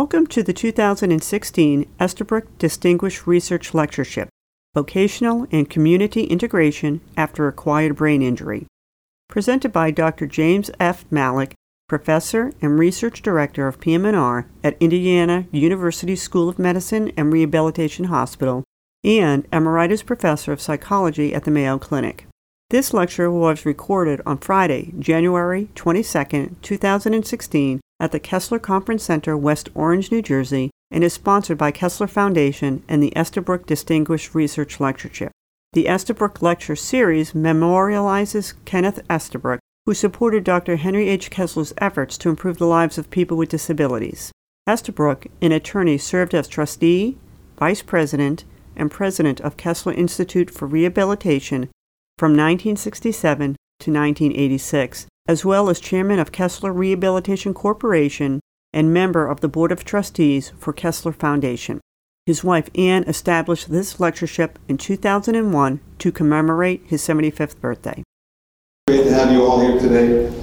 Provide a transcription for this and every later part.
Welcome to the 2016 Estabrook Distinguished Research Lectureship Vocational and Community Integration After Acquired Brain Injury. Presented by Dr. James F. Malec, Professor and Research Director of PM&R at Indiana University School of Medicine and Rehabilitation Hospital and Emeritus Professor of Psychology at the Mayo Clinic. This lecture was recorded on Friday, January 22, 2016, at the Kessler Conference Center, West Orange, New Jersey, and is sponsored by Kessler Foundation and the Estabrook Distinguished Research Lectureship. The Estabrook Lecture Series memorializes Kenneth Estabrook, who supported Dr. Henry H. Kessler's efforts to improve the lives of people with disabilities. Estabrook, an attorney, served as trustee, vice president, and president of Kessler Institute for Rehabilitation from 1967 to 1986 as well as chairman of Kessler Rehabilitation Corporation and member of the Board of Trustees for Kessler Foundation. His wife Anne established this lectureship in 2001 to commemorate his 75th birthday. Great to have you all here today.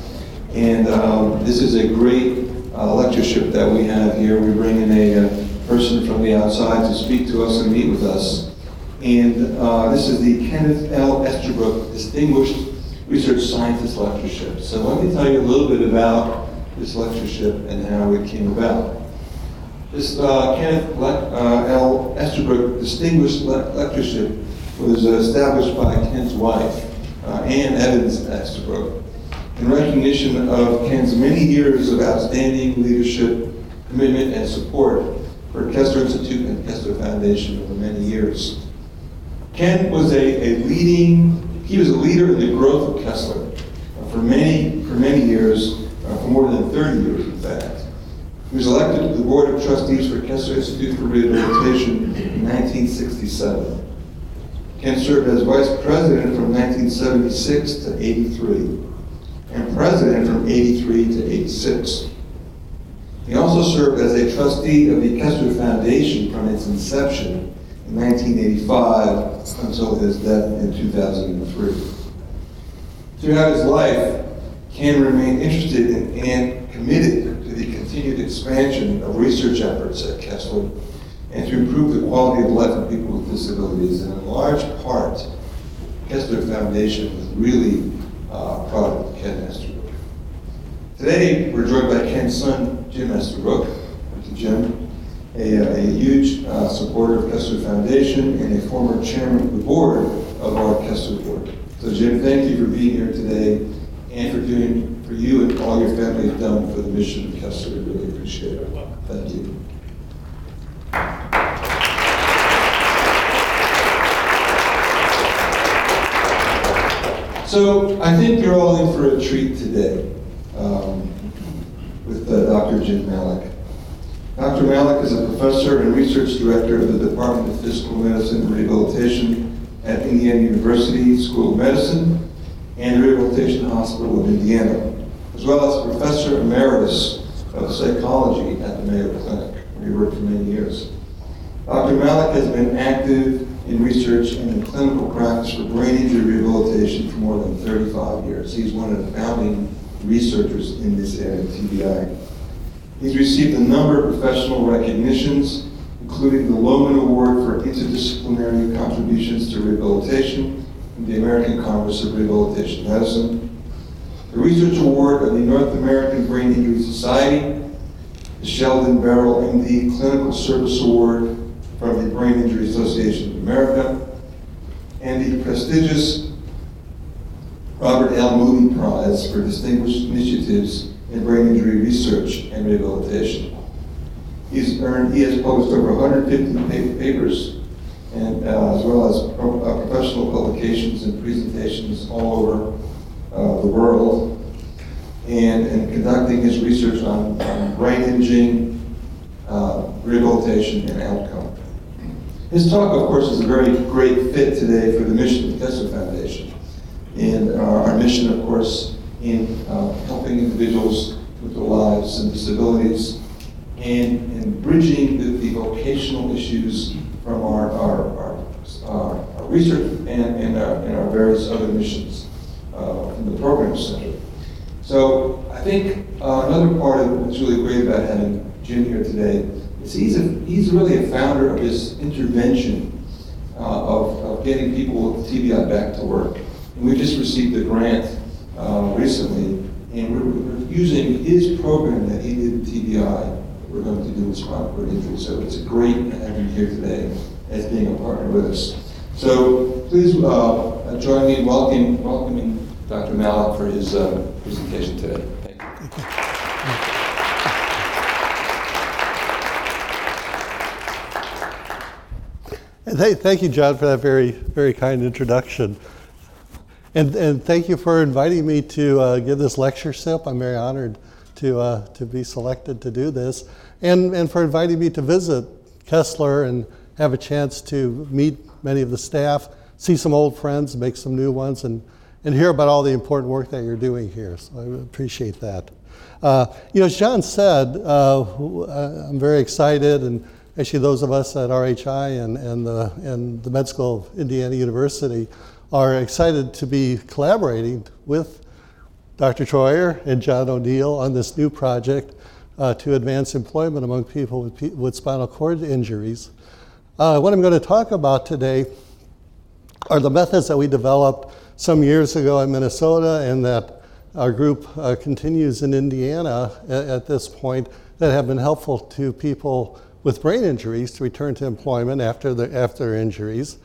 And um, this is a great uh, lectureship that we have here. We bring in a uh, person from the outside to speak to us and meet with us. And uh, this is the Kenneth L. Estabrook Distinguished Research Scientist Lectureship. So let me tell you a little bit about this lectureship and how it came about. This uh, Kenneth Le- uh, L. Estabrook Distinguished Le- Lectureship was established by Ken's wife, uh, Ann Evans Estabrook, in recognition of Ken's many years of outstanding leadership, commitment, and support for Kessler Institute and Kessler Foundation over many years. Ken was a, a leading he was a leader in the growth of Kessler uh, for many, for many years, uh, for more than 30 years, in fact. He was elected to the Board of Trustees for Kessler Institute for Rehabilitation in 1967. Ken served as vice president from 1976 to 83, and president from 83 to 86. He also served as a trustee of the Kessler Foundation from its inception in 1985 until his death in 2003. Throughout his life, Ken remained interested in and committed to the continued expansion of research efforts at Kessler and to improve the quality of life of people with disabilities. And in large part, Kessler Foundation was really uh, proud of Ken Estabrook. Today, we're joined by Ken's son, Jim Estabrook. Jim a, a huge uh, supporter of Kessler Foundation and a former chairman of the board of our Kessler board. So Jim, thank you for being here today and for doing, for you and all your family have done for the mission of Kessler. We really appreciate it. Thank you. So I think you're all in for a treat today um, with uh, Dr. Jim Malec. Dr. Malec is a professor and research director of the Department of Physical Medicine and Rehabilitation at Indiana University School of Medicine and the Rehabilitation Hospital of Indiana, as well as professor emeritus of psychology at the Mayo Clinic, where he worked for many years. Dr. Malec has been active in research and in clinical practice for brain injury rehabilitation for more than 35 years. He's one of the founding researchers in this area of TBI. He's received a number of professional recognitions, including the Lowman Award for Interdisciplinary Contributions to Rehabilitation from the American Congress of Rehabilitation Medicine, the Research Award of the North American Brain Injury Society, the Sheldon Berrol MD Clinical Service Award from the Brain Injury Association of America, and the prestigious Robert L. Moody Prize for Distinguished Initiatives in brain injury research and rehabilitation. He's earned, he has published over 150 papers, and uh, as well as pro, uh, professional publications and presentations all over uh, the world, and, and conducting his research on, on brain imaging, uh, rehabilitation, and outcome. His talk, of course, is a very great fit today for the mission of the Kessler Foundation. And our mission, of course, in uh, helping individuals with their lives and disabilities and, and bridging the, the vocational issues from our, our, our, our, our research and, and, our, and our various other missions uh, in the program center. So I think uh, another part of what's really great about having Jim here today is he's, a, he's really a founder of this intervention uh, of, of getting people with TBI back to work. And we just received a grant uh, recently, and we're, we're, using his program that he did in TBI. We're going to do with spinal cord injury. So it's great have him here today as being a partner with us. So please uh, join me in welcoming, welcoming Dr. Malec for his uh, presentation today. Thank you. Thank you. Thank you, John, for that very, very kind introduction. And, and thank you for inviting me to uh, give this lectureship. I'm very honored to, uh, to be selected to do this, and, and for inviting me to visit Kessler and have a chance to meet many of the staff, see some old friends, make some new ones, and, and hear about all the important work that you're doing here. So I appreciate that. Uh, you know, as John said, uh, I'm very excited and actually those of us at RHI and, and, the, and the Med School of Indiana University are excited to be collaborating with Dr. Troyer and John O'Neill on this new project uh, to advance employment among people with, with spinal cord injuries. Uh, what I'm going to talk about today are the methods that we developed some years ago in Minnesota and that our group uh, continues in Indiana at, at, this point that have been helpful to people with brain injuries to return to employment after, their, after injuries.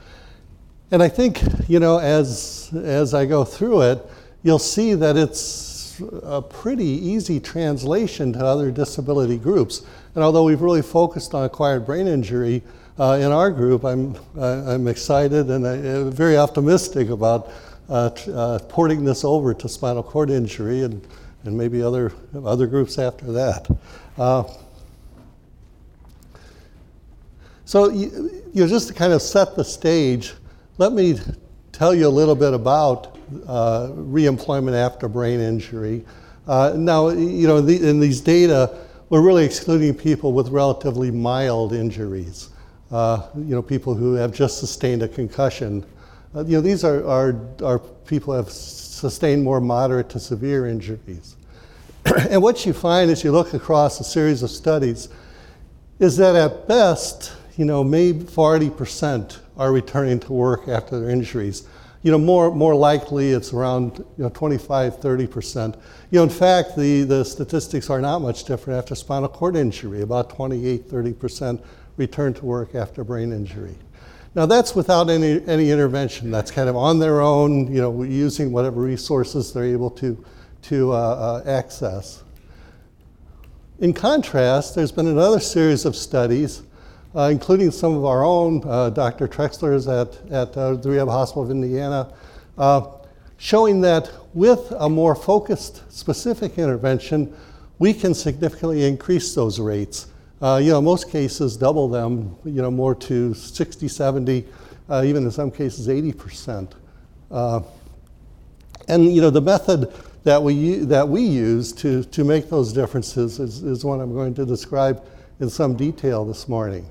And I think, you know, as, as I go through it, you'll see that it's a pretty easy translation to other disability groups. And although we've really focused on acquired brain injury uh, in our group, I'm, I'm excited and uh, very optimistic about uh, uh, porting this over to spinal cord injury and, and maybe other, other groups after that. Uh, so, you, you know, just to kind of set the stage, let me tell you a little bit about uh, reemployment after brain injury. Uh, now, you know, the, in these data, we're really excluding people with relatively mild injuries. Uh, you know, people who have just sustained a concussion. Uh, you know, these are, are, are people who have sustained more moderate to severe injuries. and what you find as you look across a series of studies is that at best, you know, maybe 40% are returning to work after their injuries. You know, more, more likely it's around you know, 25, 30%. You know, in fact, the, the statistics are not much different after spinal cord injury, about 28, 30% return to work after brain injury. Now that's without any, any intervention. That's kind of on their own, you know, using whatever resources they're able to, to uh, uh, access. In contrast, there's been another series of studies including some of our own, uh, Dr. Trexler's at, at uh, the Rehab Hospital of Indiana, uh, showing that with a more focused, specific intervention, we can significantly increase those rates. Uh, you know, most cases double them, you know, more to 60, 70, uh, even in some cases 80%. and, you know, the method that we, that we use to, to make those differences is, is one I'm going to describe in some detail this morning.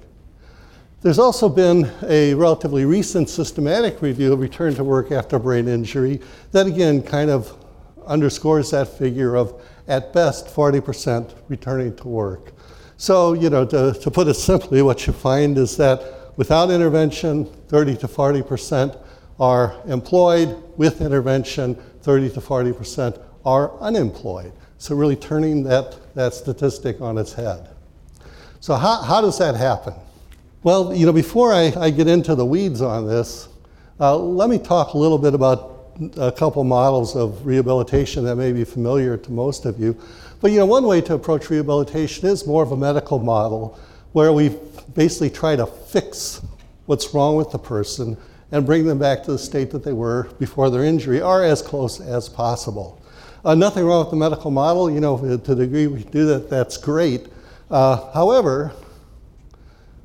There's also been a relatively recent systematic review of return to work after brain injury that again kind of underscores that figure of at best 40% returning to work. So, you know, to, to put it simply, what you find is that without intervention, 30 to 40% are employed, with intervention, 30 to 40% are unemployed. So, really turning that, that statistic on its head. So, how, how does that happen? Well, you know, before I, I get into the weeds on this, uh, let me talk a little bit about a couple models of rehabilitation that may be familiar to most of you. But you know, one way to approach rehabilitation is more of a medical model where we basically try to fix what's wrong with the person and bring them back to the state that they were before their injury or as close as possible. Uh, nothing wrong with the medical model, you know, to the degree we do that, that's great. Uh, however,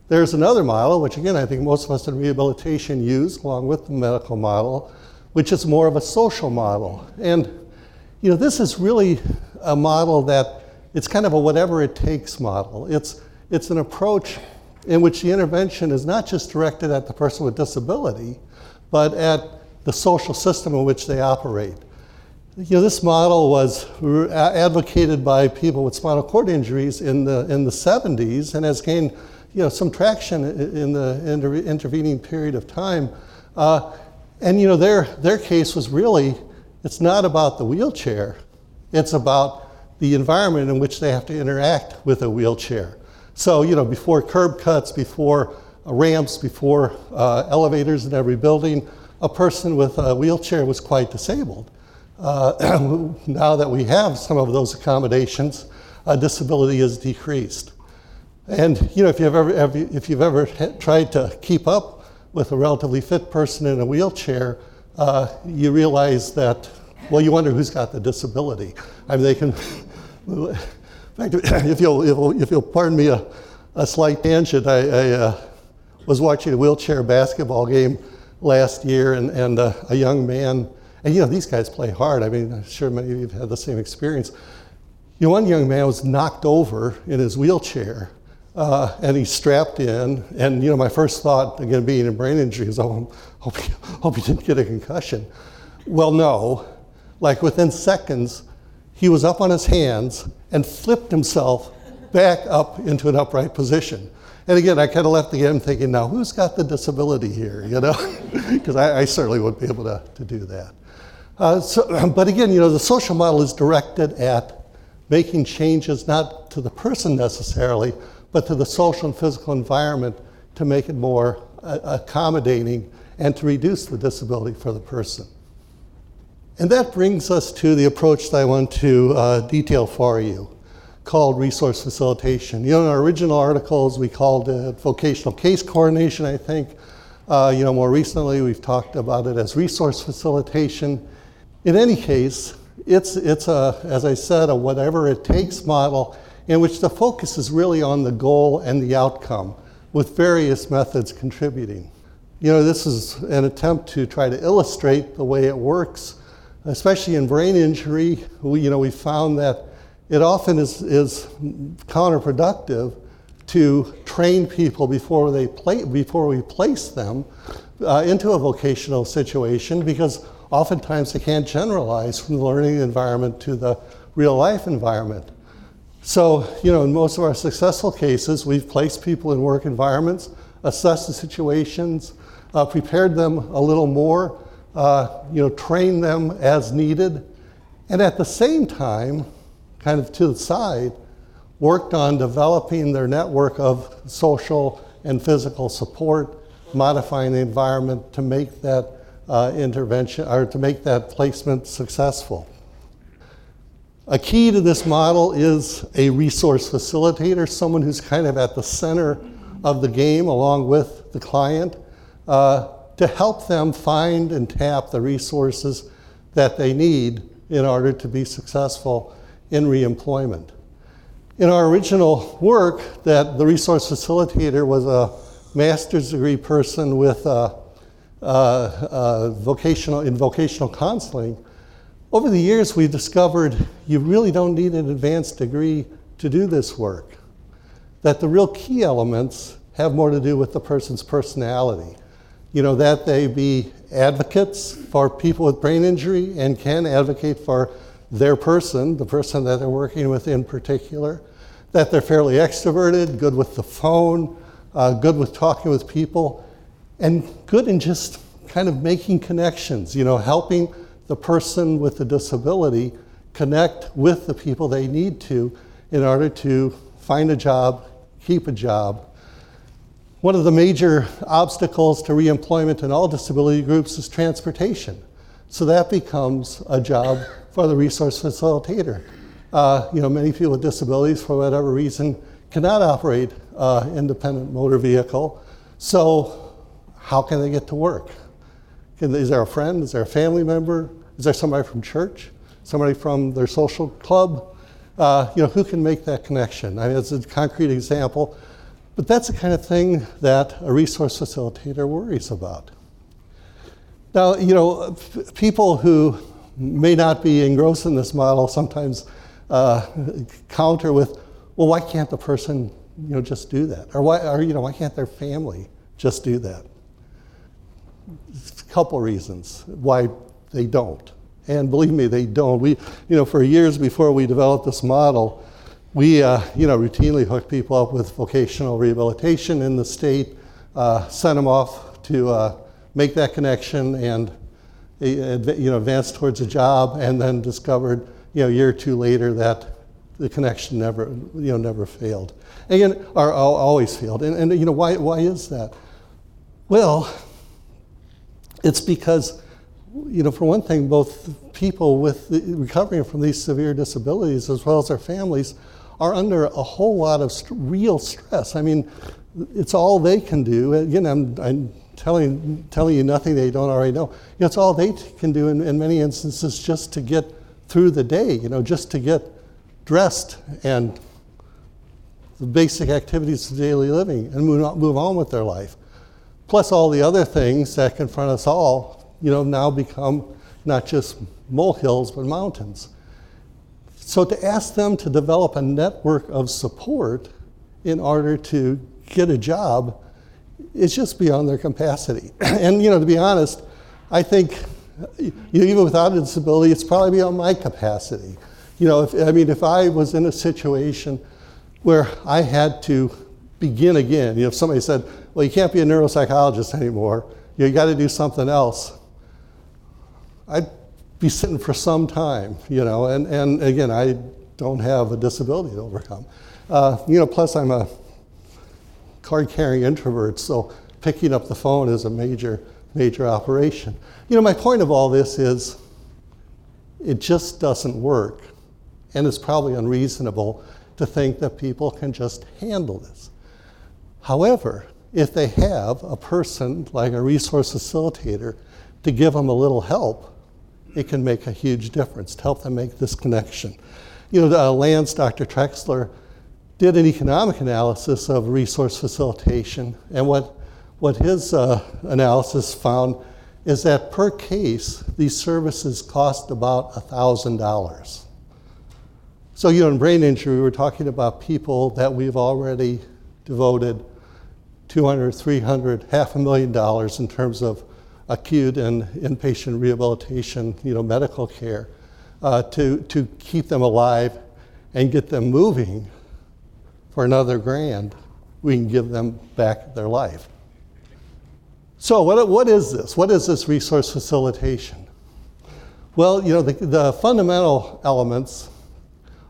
there's another model, which again I think most of us in rehabilitation use along with the medical model, which is more of a social model. And you know, this is really a model that it's kind of a whatever it takes model. It's, it's an approach in which the intervention is not just directed at the person with disability, but at the social system in which they operate. You know, this model was advocated by people with spinal cord injuries in the, in the 70s and has gained you know, some traction in the inter- intervening period of time. Uh, and you know, their, their case was really, it's not about the wheelchair, it's about the environment in which they have to interact with a wheelchair. So, you know, before curb cuts, before ramps, before uh, elevators in every building, a person with a wheelchair was quite disabled. Uh, now that we have some of those accommodations, uh, disability is decreased. And you know, if you've ever, if you've ever tried to keep up with a relatively fit person in a wheelchair, uh, you realize that, well, you wonder who's got the disability. I mean, they can. in fact, if you'll, if you'll, if you'll pardon me a, a slight tangent, I, I uh, was watching a wheelchair basketball game last year, and, and uh, a young man and you know, these guys play hard. I mean, I'm sure many of you have had the same experience. You know, one young man was knocked over in his wheelchair, uh, and he's strapped in. And you know, my first thought, again, being a brain injury, is, oh, hope he, hope he didn't get a concussion. Well, no. Like within seconds, he was up on his hands and flipped himself back up into an upright position. And again, I kind of left the game thinking, now who's got the disability here, you know? Because I, I, certainly wouldn't be able to, to do that. Uh, so, but again, you know, the social model is directed at making changes not to the person necessarily, but to the social and physical environment to make it more uh, accommodating and to reduce the disability for the person. And that brings us to the approach that I want to uh, detail for you called resource facilitation. You know, in our original articles, we called it vocational case coordination, I think. Uh, you know, more recently, we've talked about it as resource facilitation. In any case, it's, it's a, as I said, a whatever it takes model in which the focus is really on the goal and the outcome, with various methods contributing. You know, this is an attempt to try to illustrate the way it works, especially in brain injury. We, you know, we found that it often is, is counterproductive to train people before, they play, before we place them uh, into a vocational situation because oftentimes they can't generalize from the learning environment to the real life environment. So, you know, in most of our successful cases, we've placed people in work environments, assessed the situations, uh, prepared them a little more, uh, you know, trained them as needed, and at the same time, kind of to the side, worked on developing their network of social and physical support, modifying the environment to make that uh, intervention or to make that placement successful. A key to this model is a resource facilitator, someone who's kind of at the center of the game along with the client uh, to help them find and tap the resources that they need in order to be successful in reemployment. In our original work, that the resource facilitator was a master's degree person with a uh, uh, vocational, in vocational counseling, over the years we've discovered you really don't need an advanced degree to do this work. That the real key elements have more to do with the person's personality. You know, that they be advocates for people with brain injury and can advocate for their person, the person that they're working with in particular, that they're fairly extroverted, good with the phone, uh, good with talking with people, and good in just kind of making connections, you know, helping the person with the disability connect with the people they need to in order to find a job, keep a job. One of the major obstacles to reemployment in all disability groups is transportation. So that becomes a job for the resource facilitator. Uh, you know, many people with disabilities, for whatever reason, cannot operate uh, independent motor vehicle. So how can they get to work? Is there a friend? Is there a family member? Is there somebody from church? Somebody from their social club? Uh, you know, who can make that connection? I mean, it's a concrete example, but that's the kind of thing that a resource facilitator worries about. Now, you know, people who may not be engrossed in this model sometimes uh, counter with, well, why can't the person, you know, just do that? Or why, or, you know, why can't their family just do that? Couple reasons why they don't. And believe me, they don't. We, you know, for years before we developed this model, we, uh, you know, routinely hooked people up with vocational rehabilitation in the state, uh, sent them off to uh, make that connection and, you know, advance towards a job, and then discovered, you know, a year or two later that the connection never, you know, never failed. Again, or always failed. And, and you know, why, why is that? Well, it's because, you know, for one thing, both people with recovering from these severe disabilities as well as their families are under a whole lot of st- real stress. I mean, it's all they can do. Again, I'm, I'm telling, telling you nothing they don't already know. You know it's all they t- can do in, in many instances just to get through the day, you know, just to get dressed and the basic activities of daily living and move on, move on with their life. Plus all the other things that confront us all, you know, now become not just molehills but mountains. So to ask them to develop a network of support in order to get a job is just beyond their capacity. and you know, to be honest, I think you know, even without a disability, it's probably beyond my capacity. You know, if, I mean, if I was in a situation where I had to begin again, you know, if somebody said, well, you can't be a neuropsychologist anymore, you, got to do something else, I'd be sitting for some time, you know, and, and again, I don't have a disability to overcome. Uh, you know, plus I'm a card carrying introvert, so picking up the phone is a major, major operation. You know, my point of all this is it just doesn't work. And it's probably unreasonable to think that people can just handle this. However, if they have a person like a resource facilitator to give them a little help, it can make a huge difference to help them make this connection. You know, uh, Lance, Dr. Trexler, did an economic analysis of resource facilitation, and what, what his uh, analysis found is that per case, these services cost about $1,000. So, you know, in brain injury, we're talking about people that we've already devoted 200, 300, half a million dollars in terms of acute and inpatient rehabilitation, you know, medical care, uh, to, to keep them alive and get them moving for another grand, we can give them back their life. So, what, what is this? What is this resource facilitation? Well, you know, the, the fundamental elements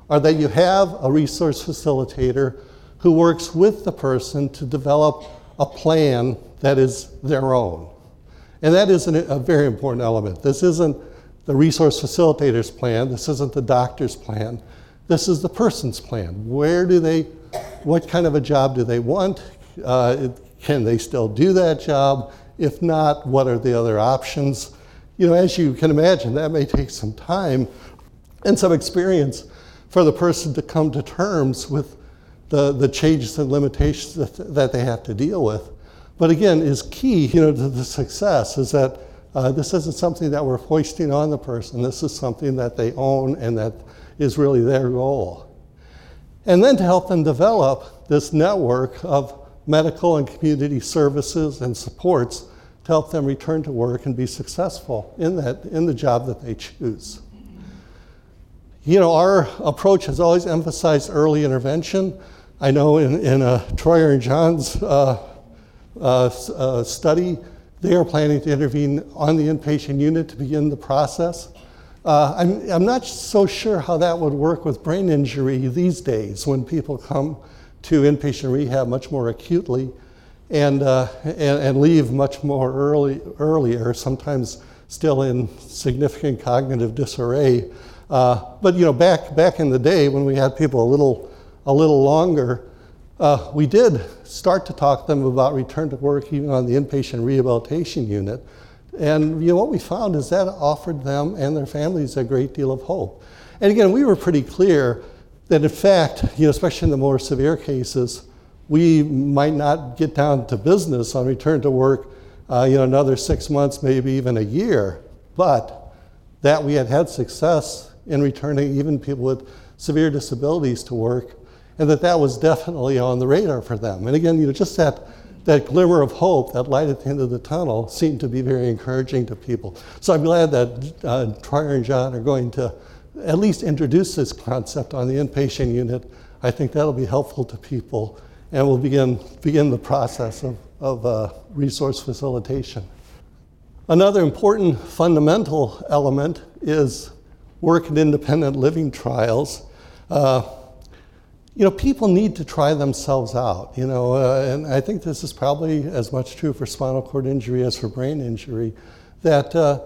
are that you have a resource facilitator who works with the person to develop a plan that is their own. And that is an, a very important element. This isn't the resource facilitator's plan, this isn't the doctor's plan, this is the person's plan. Where do they, what kind of a job do they want? Uh, can they still do that job? If not, what are the other options? You know, as you can imagine, that may take some time and some experience for the person to come to terms with the, the changes and limitations that, that they have to deal with. But again, is key you know, to the success is that uh, this isn't something that we're foisting on the person. This is something that they own and that is really their goal. And then to help them develop this network of medical and community services and supports to help them return to work and be successful in, that, in the job that they choose. You know, our approach has always emphasized early intervention. I know in, in uh, Troyer and John's uh, uh, uh, study, they are planning to intervene on the inpatient unit to begin the process. Uh, I'm, I'm not so sure how that would work with brain injury these days when people come to inpatient rehab much more acutely and, uh, and, and, leave much more early, earlier, sometimes still in significant cognitive disarray. Uh, but you know, back back in the day when we had people a little a little longer, uh, we did start to talk to them about return to work even on the inpatient rehabilitation unit. And you know what we found is that offered them and their families a great deal of hope. And again, we were pretty clear that in fact, you know, especially in the more severe cases, we might not get down to business on return to work, uh, you know, another six months, maybe even a year, but that we had had success in returning even people with severe disabilities to work, and that that was definitely on the radar for them. And again, you know, just that, that glimmer of hope, that light at the end of the tunnel, seemed to be very encouraging to people. So I'm glad that uh, and John are going to at least introduce this concept on the inpatient unit. I think that'll be helpful to people, and we'll begin, begin the process of, of uh, resource facilitation. Another important fundamental element is work in independent living trials. Uh, you know, people need to try themselves out, you know, uh, and I think this is probably as much true for spinal cord injury as for brain injury, that uh,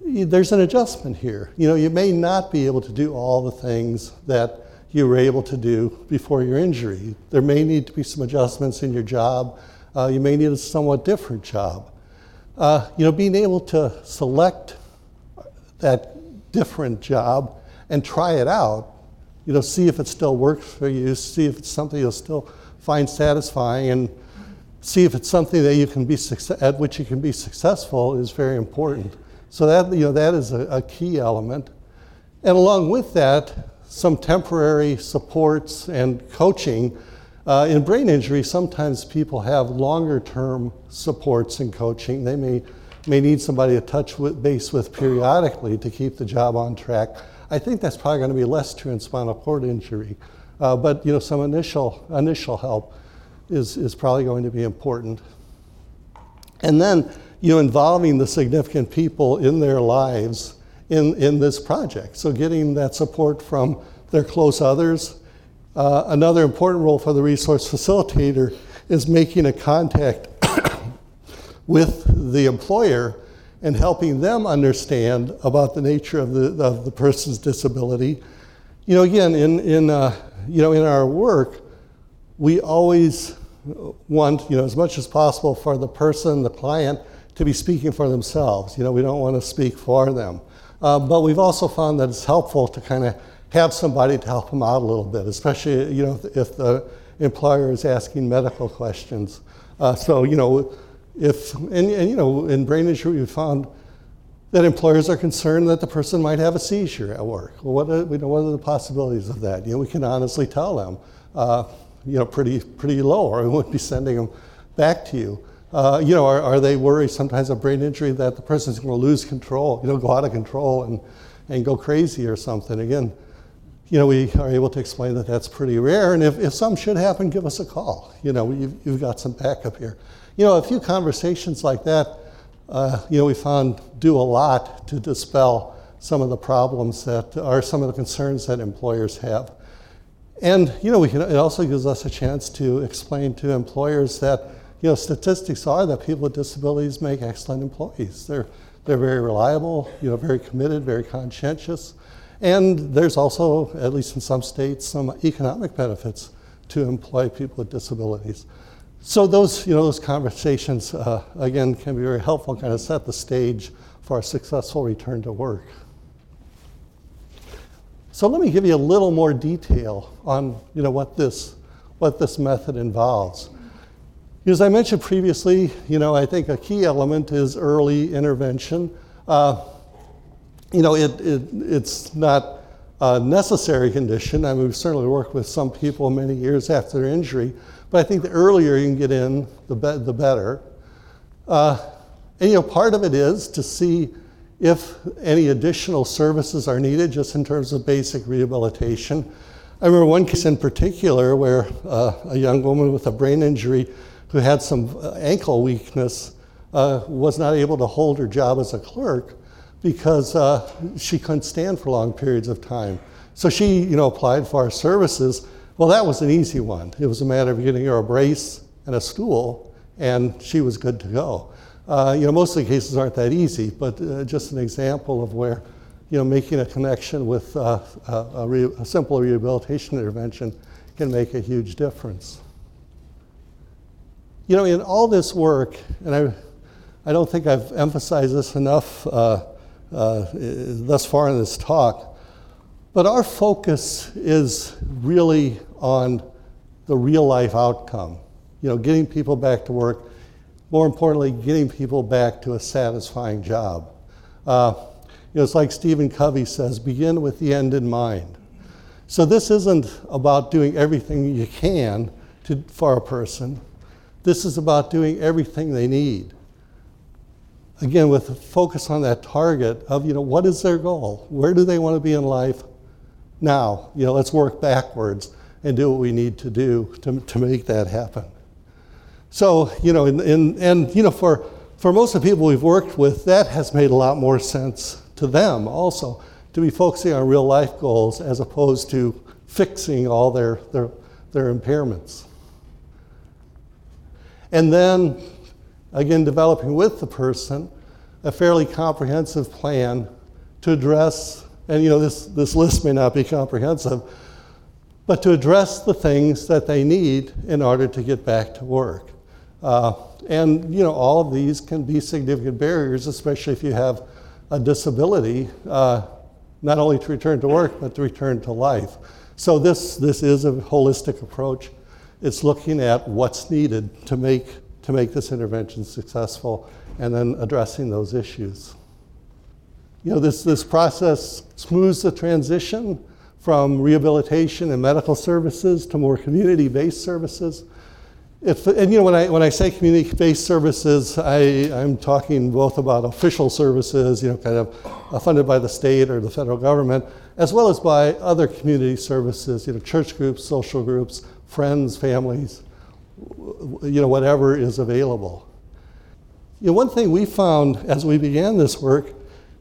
there's an adjustment here. You know, you may not be able to do all the things that you were able to do before your injury. There may need to be some adjustments in your job. Uh, you may need a somewhat different job. Uh, you know, being able to select that different job and try it out you know, see if it still works for you, see if it's something you'll still find satisfying, and see if it's something that you can be at which you can be successful is very important. So that you know that is a, a key element, and along with that, some temporary supports and coaching. Uh, in brain injury, sometimes people have longer term supports and coaching. They may, may need somebody to touch with, base with periodically to keep the job on track. I think that's probably going to be less true in spinal cord injury. Uh, but you know, some initial, initial help is, is probably going to be important. And then you know, involving the significant people in their lives in, in this project. So getting that support from their close others. Uh, another important role for the resource facilitator is making a contact with the employer and helping them understand about the nature of the, of the person's disability. You know, again, in, in, uh, you know, in our work, we always want, you know, as much as possible for the person, the client, to be speaking for themselves. You know, we don't want to speak for them. Uh, but we've also found that it's helpful to kind of have somebody to help them out a little bit, especially, you know, if the employer is asking medical questions. Uh, so, you know, if, and, and you know, in brain injury, we found that employers are concerned that the person might have a seizure at work. Well, what are, you know, what are the possibilities of that? You know, we can honestly tell them, uh, you know, pretty, pretty low, or we wouldn't be sending them back to you. Uh, you know, are, are they worried sometimes of brain injury that the person's going to lose control, you know, go out of control and, and go crazy or something? Again, you know, we are able to explain that that's pretty rare. And if, if some should happen, give us a call. You know, you've, you've got some backup here. You know, a few conversations like that, uh, you know, we found do a lot to dispel some of the problems that are some of the concerns that employers have. And, you know, we can, it also gives us a chance to explain to employers that, you know, statistics are that people with disabilities make excellent employees. They're, they're very reliable, you know, very committed, very conscientious. And there's also, at least in some states, some economic benefits to employ people with disabilities. So those, you know, those conversations, uh, again, can be very helpful, kind of set the stage for a successful return to work. So let me give you a little more detail on, you know, what this, what this method involves. As I mentioned previously, you know, I think a key element is early intervention. Uh, you know, it, it, it's not a necessary condition. I mean, we've certainly worked with some people many years after their injury, but I think the earlier you can get in, the, be- the better. Uh, and you know, part of it is to see if any additional services are needed, just in terms of basic rehabilitation. I remember one case in particular where uh, a young woman with a brain injury who had some uh, ankle weakness uh, was not able to hold her job as a clerk because uh, she couldn't stand for long periods of time. So she, you know, applied for our services well, that was an easy one. It was a matter of getting her a brace and a stool, and she was good to go. Uh, you know, most of the cases aren't that easy, but uh, just an example of where, you know, making a connection with uh, a, re- a simple rehabilitation intervention can make a huge difference. You know, in all this work, and I, I don't think I've emphasized this enough uh, uh, thus far in this talk, but our focus is really on the real life outcome. You know, getting people back to work, more importantly, getting people back to a satisfying job. Uh, you know, it's like Stephen Covey says begin with the end in mind. So this isn't about doing everything you can to, for a person. This is about doing everything they need. Again, with a focus on that target of, you know, what is their goal? Where do they want to be in life? Now, you know, let's work backwards and do what we need to do to, to make that happen. So, you know, in, in, and, you know, for, for most of the people we've worked with, that has made a lot more sense to them also, to be focusing on real life goals as opposed to fixing all their, their, their impairments. And then, again, developing with the person a fairly comprehensive plan to address, and you know, this, this list may not be comprehensive, but to address the things that they need in order to get back to work. Uh, and you know, all of these can be significant barriers, especially if you have a disability, uh, not only to return to work, but to return to life. So this, this is a holistic approach. It's looking at what's needed to make, to make this intervention successful and then addressing those issues. You know, this, this process smooths the transition from rehabilitation and medical services to more community-based services. If, and you know, when I, when I say community-based services, I, I'm talking both about official services, you know, kind of uh, funded by the state or the federal government, as well as by other community services, you know, church groups, social groups, friends, families, you know, whatever is available. You know, one thing we found as we began this work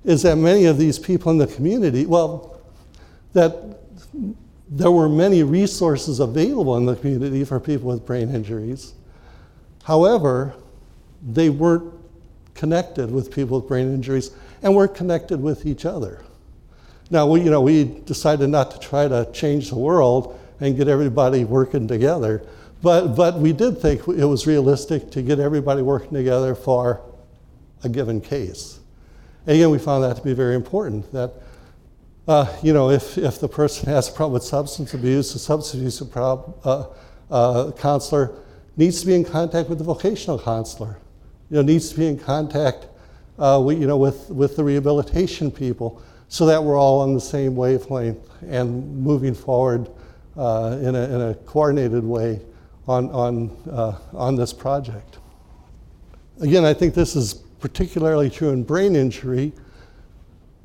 is that many of these people in the community, well, that there were many resources available in the community for people with brain injuries. However, they weren't connected with people with brain injuries and weren't connected with each other. Now, we, you know, we decided not to try to change the world and get everybody working together, but, but we did think it was realistic to get everybody working together for a given case. And again, we found that to be very important, that uh, you know, if, if the person has a problem with substance abuse, the substance abuse problem, uh, uh, counselor needs to be in contact with the vocational counselor. You know, needs to be in contact, uh, with, you know, with, with the rehabilitation people, so that we're all on the same wavelength and moving forward uh, in, a, in a coordinated way on, on, uh, on this project. Again, I think this is particularly true in brain injury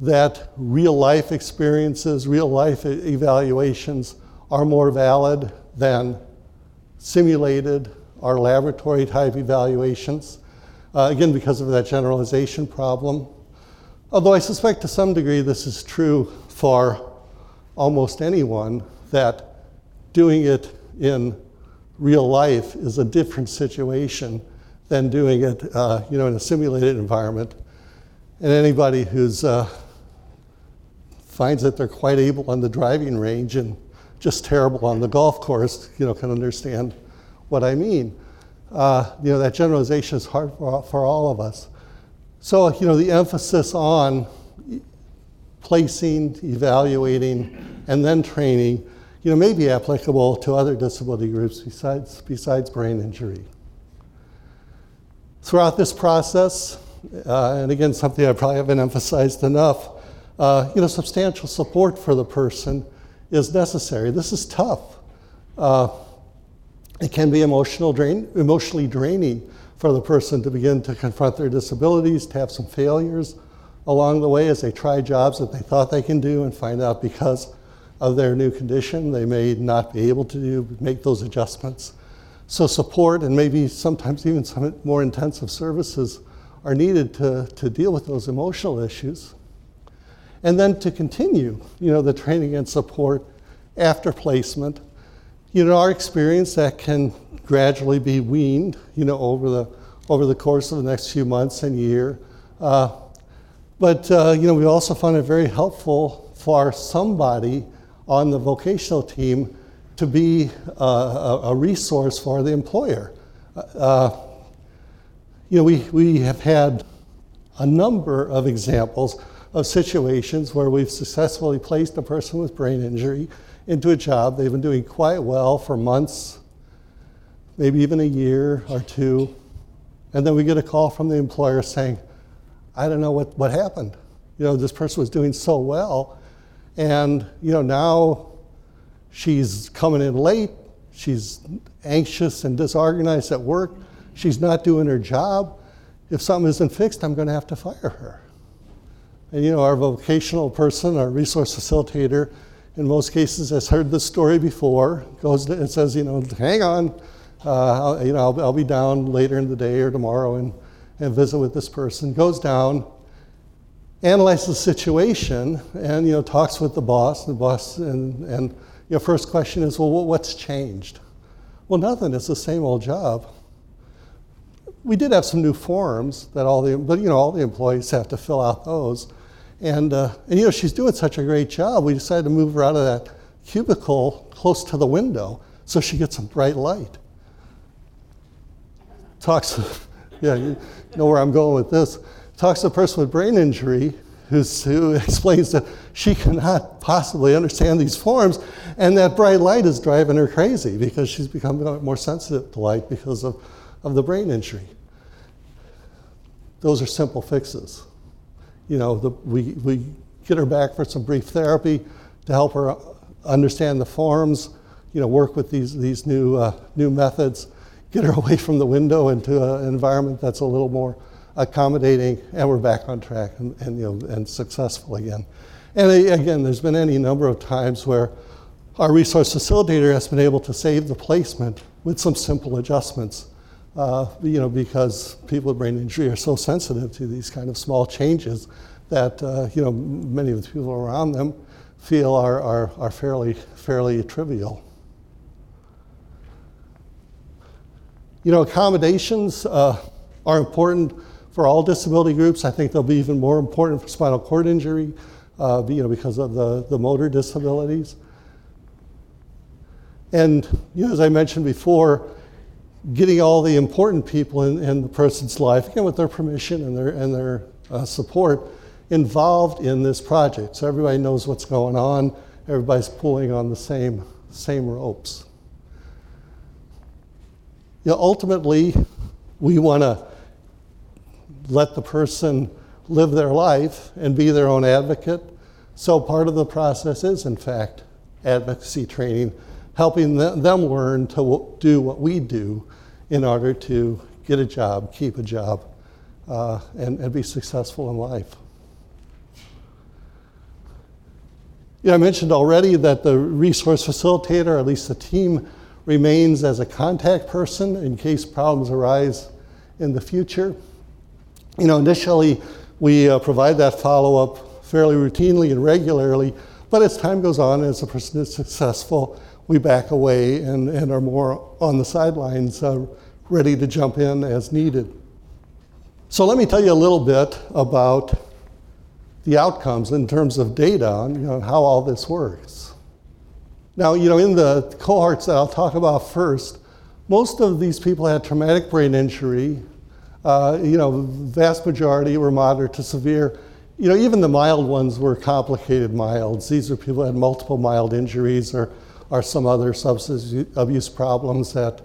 that real life experiences, real life evaluations are more valid than simulated or laboratory type evaluations. Uh, again, because of that generalization problem. Although I suspect to some degree this is true for almost anyone, that doing it in real life is a different situation than doing it uh, you know, in a simulated environment. And anybody who's uh, finds that they're quite able on the driving range and just terrible on the golf course, you know, can understand what I mean. Uh, you know, that generalization is hard for, for all of us. So, you know, the emphasis on placing, evaluating, and then training, you know, may be applicable to other disability groups besides, besides brain injury. Throughout this process, uh, and again, something I probably haven't emphasized enough, uh, you know, substantial support for the person is necessary. This is tough. Uh, it can be emotional drain, emotionally draining for the person to begin to confront their disabilities, to have some failures along the way as they try jobs that they thought they can do and find out because of their new condition they may not be able to do, make those adjustments. So support and maybe sometimes even some more intensive services are needed to, to deal with those emotional issues and then to continue, you know, the training and support after placement. You know, our experience that can gradually be weaned, you know, over the over the course of the next few months and year. Uh, but uh, you know, we also found it very helpful for somebody on the vocational team to be uh, a, a, resource for the employer. Uh, you know, we, we have had a number of examples of situations where we've successfully placed a person with brain injury into a job they've been doing quite well for months, maybe even a year or two, and then we get a call from the employer saying, I don't know what, what happened. You know, this person was doing so well, and you know, now she's coming in late, she's anxious and disorganized at work. She's not doing her job. If something isn't fixed, I'm going to have to fire her. And you know, our vocational person, our resource facilitator, in most cases has heard this story before, goes and says, you know, hang on, uh, you know, I'll, I'll, be down later in the day or tomorrow and, and visit with this person. Goes down, analyzes the situation, and you know, talks with the boss. The boss, and, and you know, first question is, well, what's changed? Well, nothing. It's the same old job. We did have some new forms that all the, but you know, all the employees have to fill out those. And, uh, and you know, she's doing such a great job. We decided to move her out of that cubicle close to the window so she gets some bright light. Talks, yeah, you know where I'm going with this. Talks to a person with brain injury who explains that she cannot possibly understand these forms, and that bright light is driving her crazy because she's become more sensitive to light because of, of the brain injury. Those are simple fixes you know, the, we, we get her back for some brief therapy to help her understand the forms, you know, work with these, these new, uh, new methods, get her away from the window into an environment that's a little more accommodating, and we're back on track and, and, you know, and successful again. And again, there's been any number of times where our resource facilitator has been able to save the placement with some simple adjustments uh, you know, because people with brain injury are so sensitive to these kind of small changes that, uh, you know, many of the people around them feel are, are, are fairly, fairly trivial. You know, accommodations uh, are important for all disability groups. I think they'll be even more important for spinal cord injury, uh, you know, because of the, the motor disabilities. And you know, as I mentioned before, getting all the important people in, in the person's life, again with their permission and their, and their uh, support, involved in this project. So everybody knows what's going on, everybody's pulling on the same, same ropes. You know, ultimately, we want to let the person live their life and be their own advocate. So part of the process is, in fact, advocacy training, helping them learn to do what we do in order to get a job, keep a job, uh, and, and be successful in life. Yeah, I mentioned already that the resource facilitator, or at least the team, remains as a contact person in case problems arise in the future. You know, initially we uh, provide that follow up fairly routinely and regularly, but as time goes on, as the person is successful, we back away and, and are more on the sidelines, uh, ready to jump in as needed. So, let me tell you a little bit about the outcomes in terms of data on you know, how all this works. Now, you know, in the cohorts that I'll talk about first, most of these people had traumatic brain injury. Uh, you know, vast majority were moderate to severe. You know, even the mild ones were complicated milds. These are people who had multiple mild injuries or or some other substance abuse problems that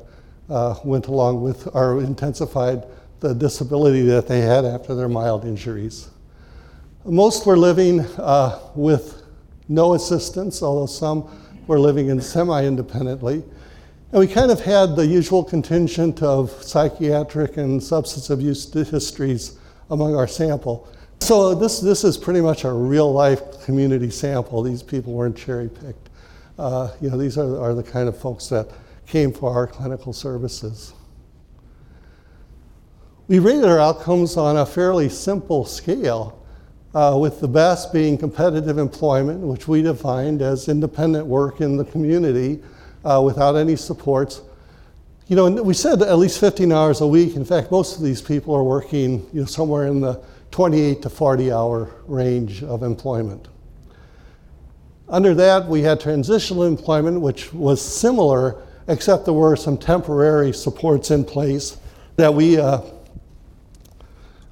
uh, went along with or intensified the disability that they had after their mild injuries. Most were living uh, with no assistance, although some were living in semi independently. And we kind of had the usual contingent of psychiatric and substance abuse histories among our sample. So this, this is pretty much a real life community sample. These people weren't cherry picked. Uh, you know, these are, are the kind of folks that came for our clinical services. We rated our outcomes on a fairly simple scale, uh, with the best being competitive employment, which we defined as independent work in the community uh, without any supports. You know, we said at least 15 hours a week. In fact, most of these people are working you know, somewhere in the 28 to 40 hour range of employment. Under that, we had transitional employment, which was similar, except there were some temporary supports in place that we, uh,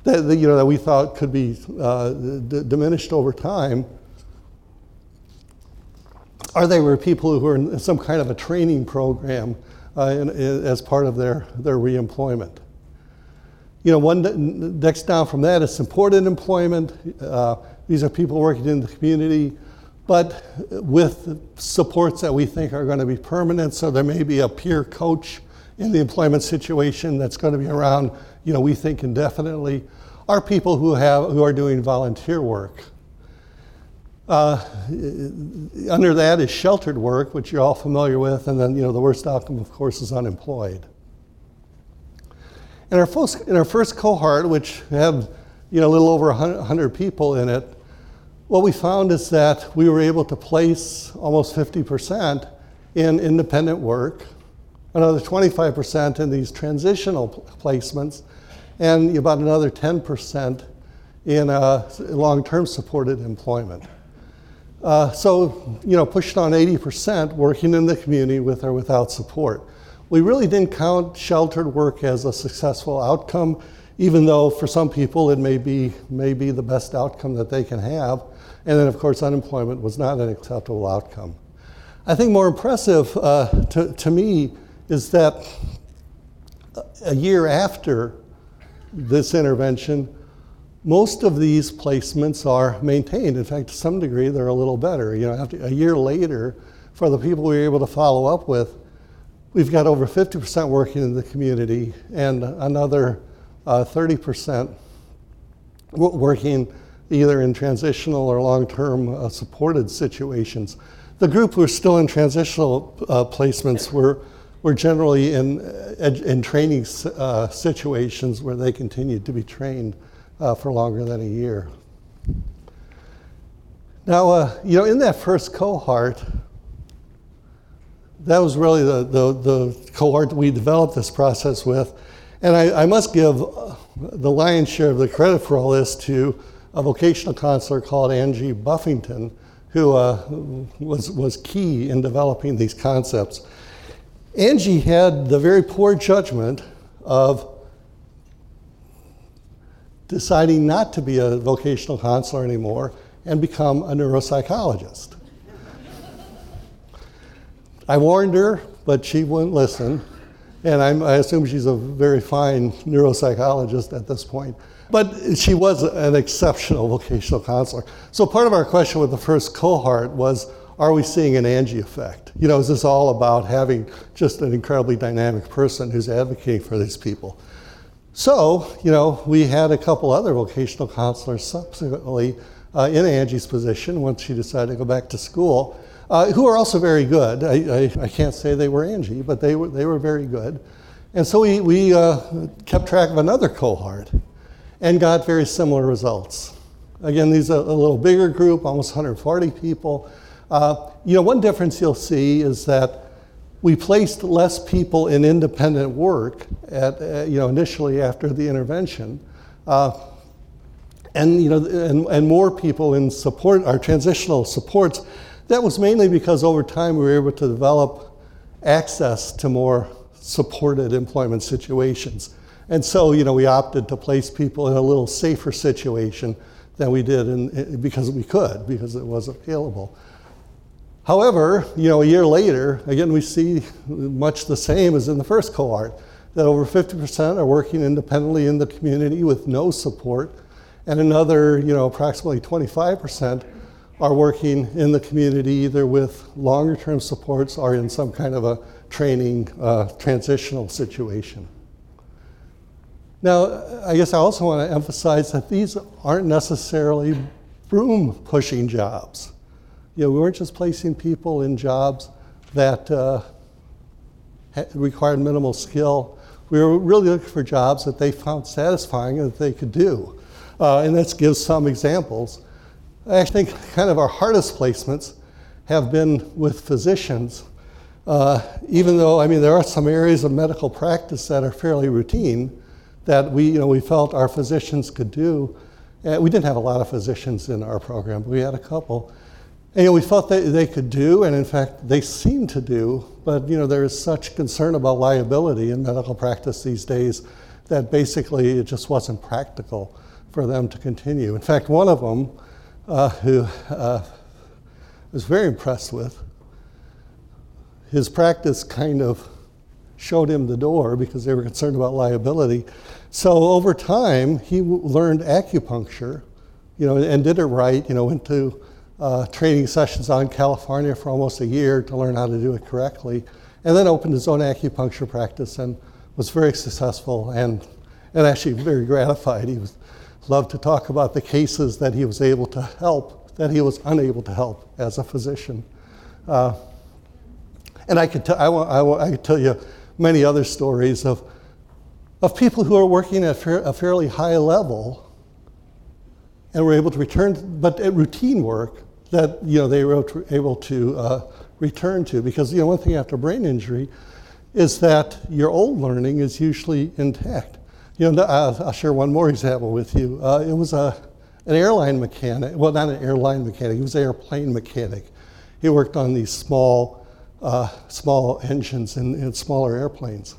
that, you know, that we thought could be uh, d- diminished over time. Or they were people who were in some kind of a training program uh, in, in, as part of their, their reemployment. You know, one next down from that is supported employment. Uh, these are people working in the community but with supports that we think are going to be permanent. So there may be a peer coach in the employment situation that's going to be around, you know, we think indefinitely, are people who, have, who are doing volunteer work. Uh, under that is sheltered work, which you're all familiar with, and then you know the worst outcome, of course, is unemployed. In our first, in our first cohort, which had you know, a little over 100 people in it, what we found is that we were able to place almost 50% in independent work, another 25% in these transitional placements, and about another 10% in uh, long-term supported employment. Uh, so, you know, pushed on 80% working in the community with or without support. We really didn't count sheltered work as a successful outcome, even though for some people it may be, may be the best outcome that they can have. And then, of course, unemployment was not an acceptable outcome. I think more impressive uh, to, to me is that a year after this intervention, most of these placements are maintained. In fact, to some degree, they're a little better. You know, after a year later, for the people we were able to follow up with, we've got over 50% working in the community and another uh, 30% working either in transitional or long-term uh, supported situations. The group who are still in transitional uh, placements were, were generally in, in training uh, situations where they continued to be trained uh, for longer than a year. Now, uh, you know, in that first cohort, that was really the, the, the, cohort we developed this process with. And I, I must give uh, the lion's share of the credit for all this to a vocational counselor called Angie Buffington, who uh, was, was key in developing these concepts. Angie had the very poor judgment of deciding not to be a vocational counselor anymore and become a neuropsychologist. I warned her, but she wouldn't listen. And I'm, i assume she's a very fine neuropsychologist at this point. But she was an exceptional vocational counselor. So part of our question with the first cohort was, are we seeing an Angie effect? You know, is this all about having just an incredibly dynamic person who's advocating for these people? So, you know, we had a couple other vocational counselors subsequently uh, in Angie's position once she decided to go back to school, uh, who are also very good. I, I, I, can't say they were Angie, but they were, they were very good. And so we, we uh, kept track of another cohort and got very similar results. Again, these are a little bigger group, almost 140 people. Uh, you know, one difference you'll see is that we placed less people in independent work at, uh, you know, initially after the intervention. Uh, and, you know, and, and more people in support, our transitional supports. That was mainly because over time we were able to develop access to more supported employment situations. And so, you know, we opted to place people in a little safer situation than we did in, because we could, because it was available. However, you know, a year later, again, we see much the same as in the first cohort, that over 50% are working independently in the community with no support, and another, you know, approximately 25% are working in the community either with longer term supports or in some kind of a training uh, transitional situation. Now, I guess I also want to emphasize that these aren't necessarily broom pushing jobs. You know, we weren't just placing people in jobs that uh, required minimal skill. We were really looking for jobs that they found satisfying and that they could do. Uh, and let's give some examples. I think kind of our hardest placements have been with physicians. Uh, even though, I mean, there are some areas of medical practice that are fairly routine that we, you know, we felt our physicians could do. Uh, we didn't have a lot of physicians in our program, but we had a couple. And, you know, we thought that they could do, and in fact, they seem to do, but you know, there is such concern about liability in medical practice these days that basically it just wasn't practical for them to continue. In fact, one of them, uh, who uh, was very impressed with, his practice kind of showed him the door because they were concerned about liability. So over time, he w- learned acupuncture, you know, and did it right. You know, went to uh, training sessions on California for almost a year to learn how to do it correctly. and then opened his own acupuncture practice and was very successful and, and actually very gratified. He was, loved to talk about the cases that he was able to help that he was unable to help as a physician. Uh, and I could, t- I, I, I could tell you many other stories of, of people who are working at a fairly high level and were able to return, but at routine work that you know, they were able to uh, return to. Because know, one thing after brain injury is that your old learning is usually intact. You know, I'll, I'll share one more example with you. Uh, it was a, an airline mechanic, well, not an airline mechanic, he was an airplane mechanic. He worked on these small, uh, small engines in, in smaller airplanes.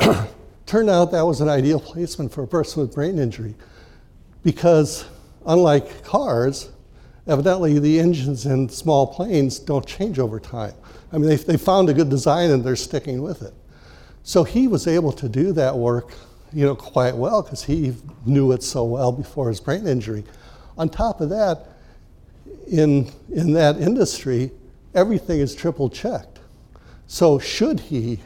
Turned out that was an ideal placement for a person with brain injury because, unlike cars, evidently the engines in small planes don't change over time. I mean, they, they found a good design and they're sticking with it. So he was able to do that work, you know, quite well because he knew it so well before his brain injury. On top of that, in, in that industry, everything is triple checked. So should he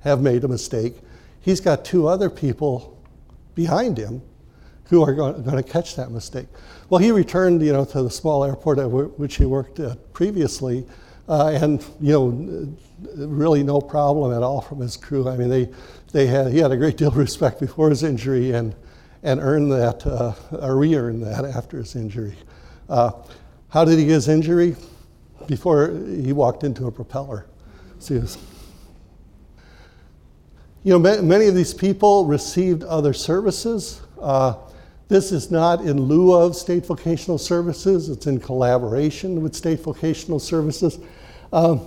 have made a mistake, he's got two other people behind him who are going, to catch that mistake. Well, he returned, you know, to the small airport at which he worked at previously, uh, and you know, really no problem at all from his crew. I mean, they, they had he had a great deal of respect before his injury, and and earned that, uh, or re-earned that after his injury. Uh, how did he get his injury? Before he walked into a propeller. This. You know, many of these people received other services. Uh, this is not in lieu of state vocational services, it's in collaboration with state vocational services. Um,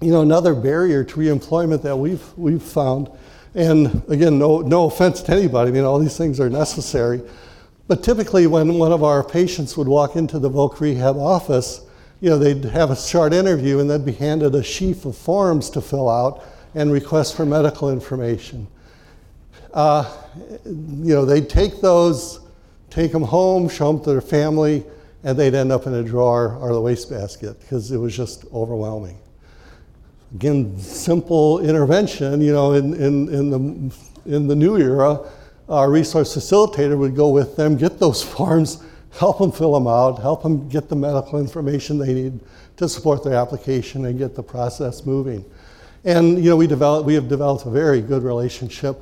you know, another barrier to reemployment that we've, we've found, and again, no, no offense to anybody, I mean, all these things are necessary, but typically when one of our patients would walk into the voc rehab office, you know, they'd have a short interview and then be handed a sheaf of forms to fill out and request for medical information. Uh, you know, they'd take those, take them home, show them to their family, and they'd end up in a drawer or the wastebasket because it was just overwhelming. Again, simple intervention, you know, in, in, in, the, in the new era, our resource facilitator would go with them, get those forms, help them fill them out, help them get the medical information they need to support their application and get the process moving. And you know, we, develop, we have developed a very good relationship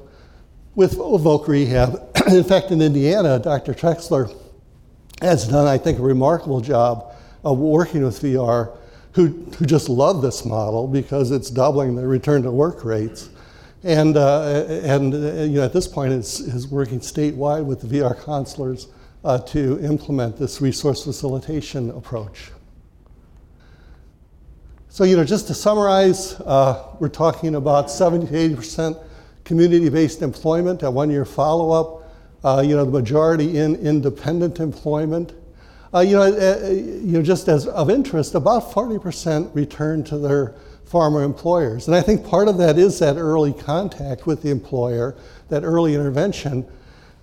with Voc Rehab. in fact, in Indiana, Dr. Trexler has done, I think, a remarkable job of working with VR who, who just love this model because it's doubling the return to work rates. And, uh, and uh, you know, at this point, it's, is working statewide with the VR counselors uh, to implement this resource facilitation approach. So, you know, just to summarize, uh, we're talking about 70 to 80 percent community-based employment at one-year follow-up. Uh, you know, the majority in independent employment. Uh, you, know, uh, you know, just as of interest, about 40% return to their former employers. And I think part of that is that early contact with the employer, that early intervention.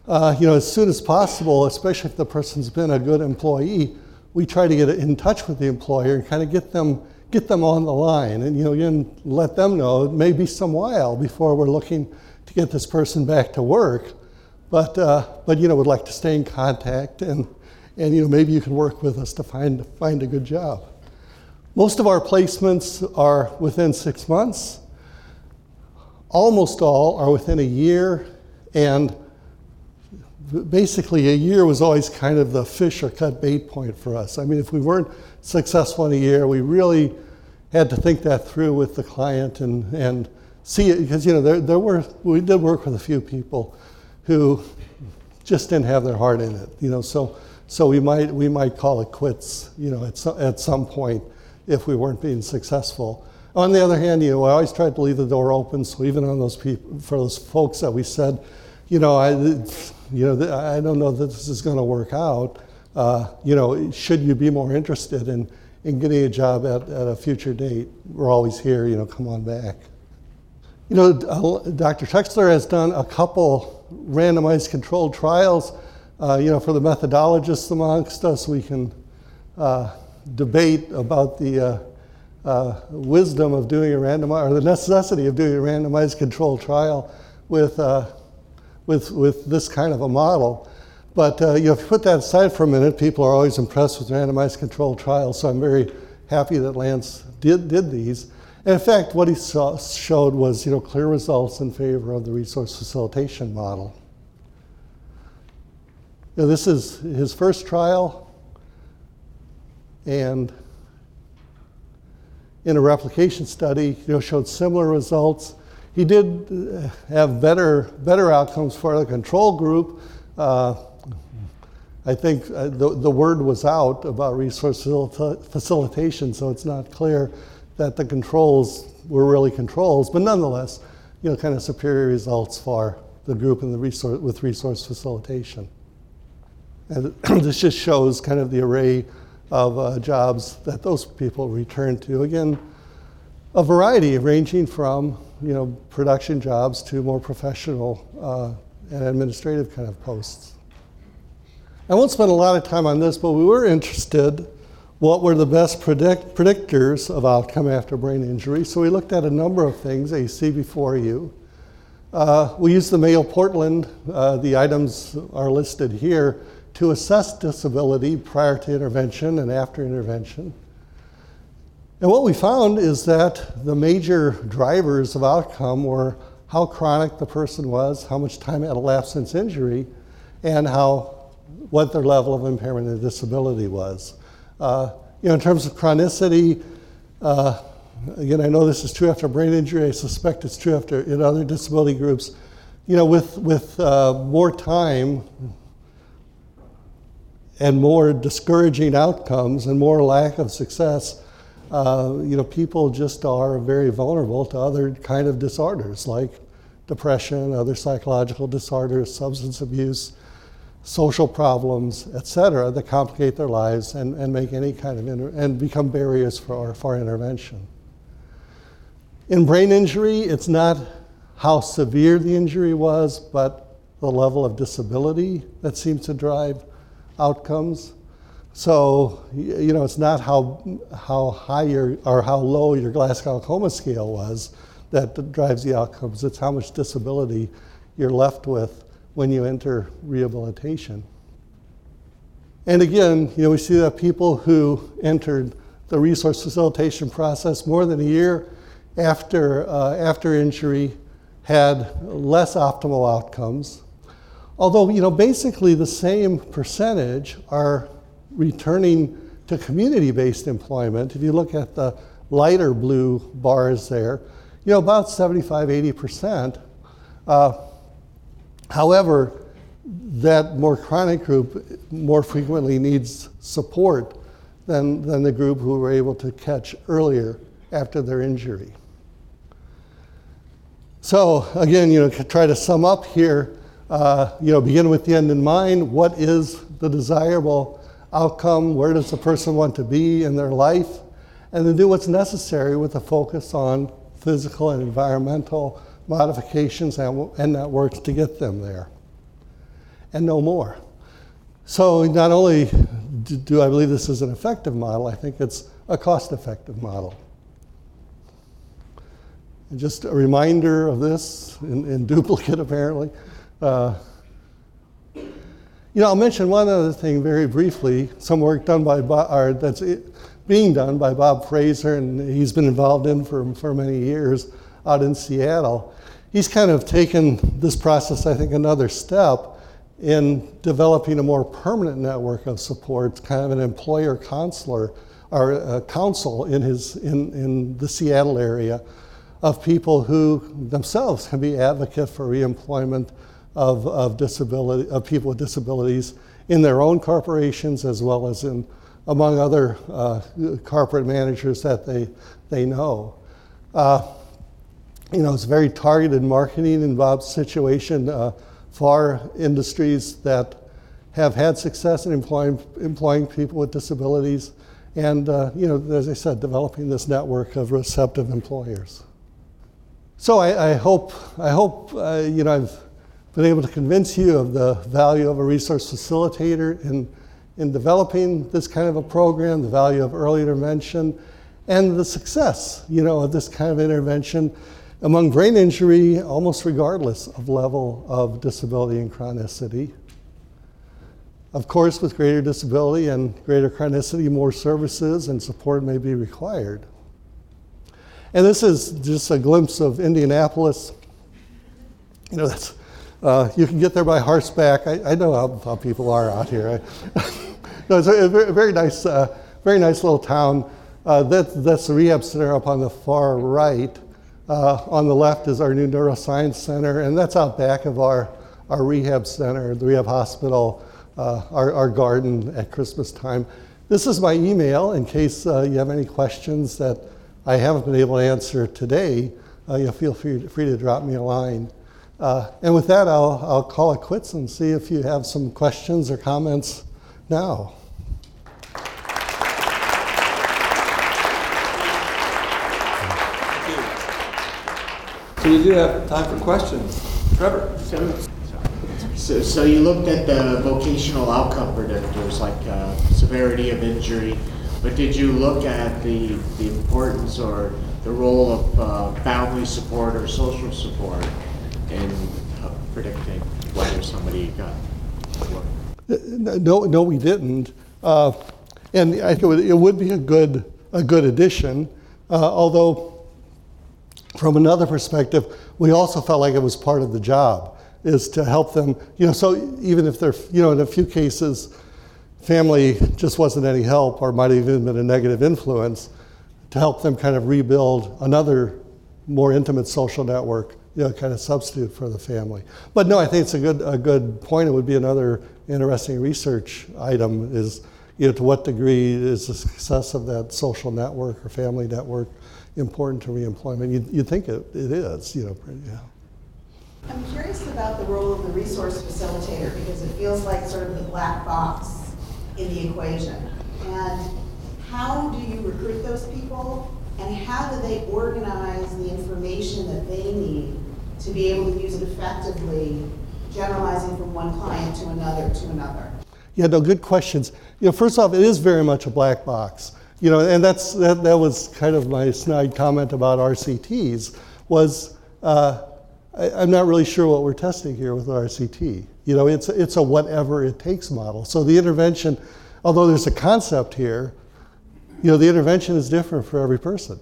Uh, you know, as soon as possible, especially if the person's been a good employee, we try to get in touch with the employer and kind of get them get them on the line and you know let them know it may be some while before we're looking to get this person back to work. But uh, but you know would like to stay in contact and and you know maybe you can work with us to find find a good job. Most of our placements are within six months. Almost all are within a year. And basically a year was always kind of the fish or cut bait point for us. I mean if we weren't successful in a year. We really had to think that through with the client and, and see it because you know there, there were we did work with a few people who just didn't have their heart in it. You know, so so we might we might call it quits. You know, at some, at some point if we weren't being successful. On the other hand, you know, I always tried to leave the door open. So even on those people, for those folks that we said, you know, I, you know, I don't know that this is going to work out uh, you know, should you be more interested in, in getting a job at, at a future date, we're always here, you know, come on back. You know, Dr. Trexler has done a couple randomized controlled trials. Uh, you know, for the methodologists amongst us, we can uh, debate about the, uh, uh, wisdom of doing a randomized, or the necessity of doing a randomized controlled trial with, uh, with, with this kind of a model. But uh, you know, if you put that aside for a minute, people are always impressed with randomized controlled trials, so I'm very happy that Lance did, did these. And in fact, what he saw, showed was you know, clear results in favor of the resource facilitation model. You know, this is his first trial, and in a replication study, you know, showed similar results. He did uh, have better, better outcomes for the control group. Uh, I think uh, the, the word was out about resource facilitation, so it's not clear that the controls were really controls, but nonetheless, you know, kind of superior results for the group in the resource, with resource facilitation. And this just shows kind of the array of uh, jobs that those people return to. Again, a variety ranging from you know production jobs to more professional uh, and administrative kind of posts. I won't spend a lot of time on this, but we were interested what were the best predict- predictors of outcome after brain injury. So we looked at a number of things that you see before you. Uh, we used the Mayo Portland, uh, the items are listed here, to assess disability prior to intervention and after intervention. And what we found is that the major drivers of outcome were how chronic the person was, how much time had elapsed since injury, and how what their level of impairment and disability was. Uh, you know, in terms of chronicity, uh, again, I know this is true after brain injury. I suspect it's true after in other disability groups. You know, with with uh, more time, and more discouraging outcomes and more lack of success, uh, you know, people just are very vulnerable to other kind of disorders like depression, other psychological disorders, substance abuse, social problems, et cetera, that complicate their lives and, and make any kind of inter- and become barriers for, for intervention. In brain injury, it's not how severe the injury was, but the level of disability that seems to drive outcomes. So, you know, it's not how, how high your, or how low your Glasgow Coma scale was that drives the outcomes. It's how much disability you're left with when you enter rehabilitation. And again, you know, we see that people who entered the resource facilitation process more than a year after, uh, after injury had less optimal outcomes Although, you know, basically the same percentage are returning to community based employment. If you look at the lighter blue bars there, you know, about 75, 80%. Uh, however, that more chronic group more frequently needs support than, than the group who were able to catch earlier after their injury. So, again, you know, try to sum up here uh, you know, begin with the end in mind. What is the desirable outcome? Where does the person want to be in their life? And then do what's necessary with a focus on physical and environmental modifications and, and networks to get them there. And no more. So, not only do I believe this is an effective model, I think it's a cost effective model. And just a reminder of this in, in duplicate, apparently. Uh, you know, I'll mention one other thing very briefly. Some work done by Bob, or that's being done by Bob Fraser, and he's been involved in for, for many years out in Seattle. He's kind of taken this process, I think, another step in developing a more permanent network of support, kind of an employer counselor or a council in his in, in the Seattle area of people who themselves can be advocates for reemployment of, of disability of people with disabilities in their own corporations as well as in among other uh, corporate managers that they they know. Uh, you know, it's very targeted marketing in Bob's situation uh, for industries that have had success in employing employing people with disabilities, and uh, you know, as I said, developing this network of receptive employers. So I, I hope I hope uh, you know I've been able to convince you of the value of a resource facilitator in, in developing this kind of a program, the value of early intervention, and the success, you know, of this kind of intervention among brain injury, almost regardless of level of disability and chronicity. Of course, with greater disability and greater chronicity, more services and support may be required. And this is just a glimpse of Indianapolis. You know, that's, uh, you can get there by horseback. I, I know how, how, people are out here. no, it's a, very nice, uh, very nice little town. Uh, that, that's the rehab center up on the far right. Uh, on the left is our new neuroscience center, and that's out back of our, our rehab center, the rehab hospital, uh, our, our garden at Christmas time. This is my email in case uh, you have any questions that I haven't been able to answer today. you feel free, free to drop me a line. Uh, and with that, I'll, I'll call it quits and see if you have some questions or comments now. So we do have time for questions. Trevor. So, so, so you looked at the vocational outcome predictors like uh, severity of injury, but did you look at the, the importance or the role of uh, family support or social support in uh, predicting whether somebody got work? No, no, we didn't. Uh, and I think it would, it would, be a good, a good addition, uh, although from another perspective, we also felt like it was part of the job, is to help them, you know, so even if they're, you know, in a few cases, family just wasn't any help or might have even been a negative influence, to help them kind of rebuild another more intimate social network you know, kind of substitute for the family. But no, I think it's a good, a good point. It would be another interesting research item is, you know, to what degree is the success of that social network or family network important to reemployment? You'd, you'd think it, it is, you know, yeah. I'm curious about the role of the resource facilitator because it feels like sort of the black box in the equation. And how do you recruit those people and how do they organize the information that they need to be able to use it effectively, generalizing from one client to another to another? Yeah, no, good questions. You know, first off, it is very much a black box. You know, and that's that, that was kind of my snide comment about RCTs was uh, I, am not really sure what we're testing here with RCT. You know, it's it's a whatever it takes model. So the intervention, although there's a concept here, you know, the intervention is different for every person.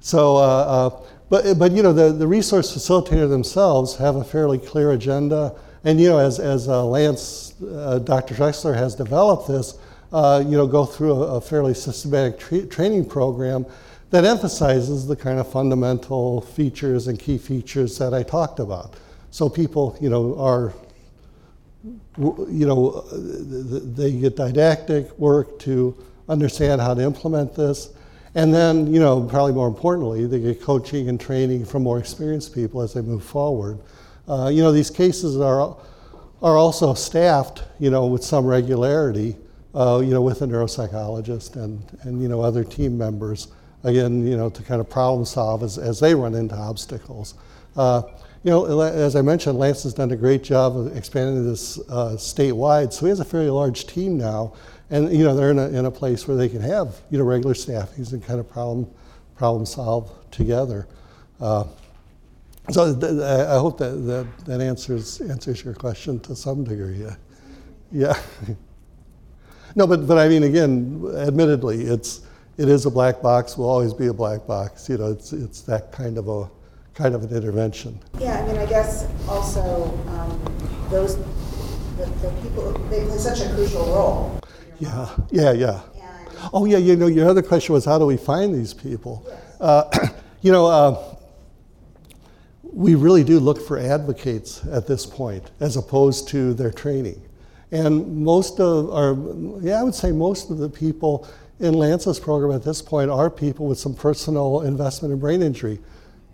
So, uh, uh, but, but you know, the, the resource facilitator themselves have a fairly clear agenda. And, you know, as, as uh, Lance, uh, Dr. Trexler has developed this, uh, you know, go through a, a fairly systematic tra- training program that emphasizes the kind of fundamental features and key features that I talked about. So people, you know, are, you know, they get didactic work to understand how to implement this. And then, you know, probably more importantly, they get coaching and training from more experienced people as they move forward. Uh, you know, these cases are, are also staffed, you know, with some regularity, uh, you know, with a neuropsychologist and, and, you know, other team members, again, you know, to kind of problem solve as, as they run into obstacles. Uh, you know, as I mentioned, Lance has done a great job of expanding this uh, statewide, so he has a fairly large team now and you know they're in a, in a place where they can have you know regular staffings and kind of problem problem solve together. Uh, so th- I hope that, that that answers answers your question to some degree. Yeah. yeah. no, but but I mean again, admittedly, it's it is a black box. Will always be a black box. You know, it's it's that kind of a kind of an intervention. Yeah, I mean, I guess also um, those the, the people they play such a crucial role yeah, yeah, yeah. Oh, yeah, you know, your other question was how do we find these people? Uh, you know, uh, we really do look for advocates at this point as opposed to their training. And most of our, yeah, I would say most of the people in Lance's program at this point are people with some personal investment in brain injury.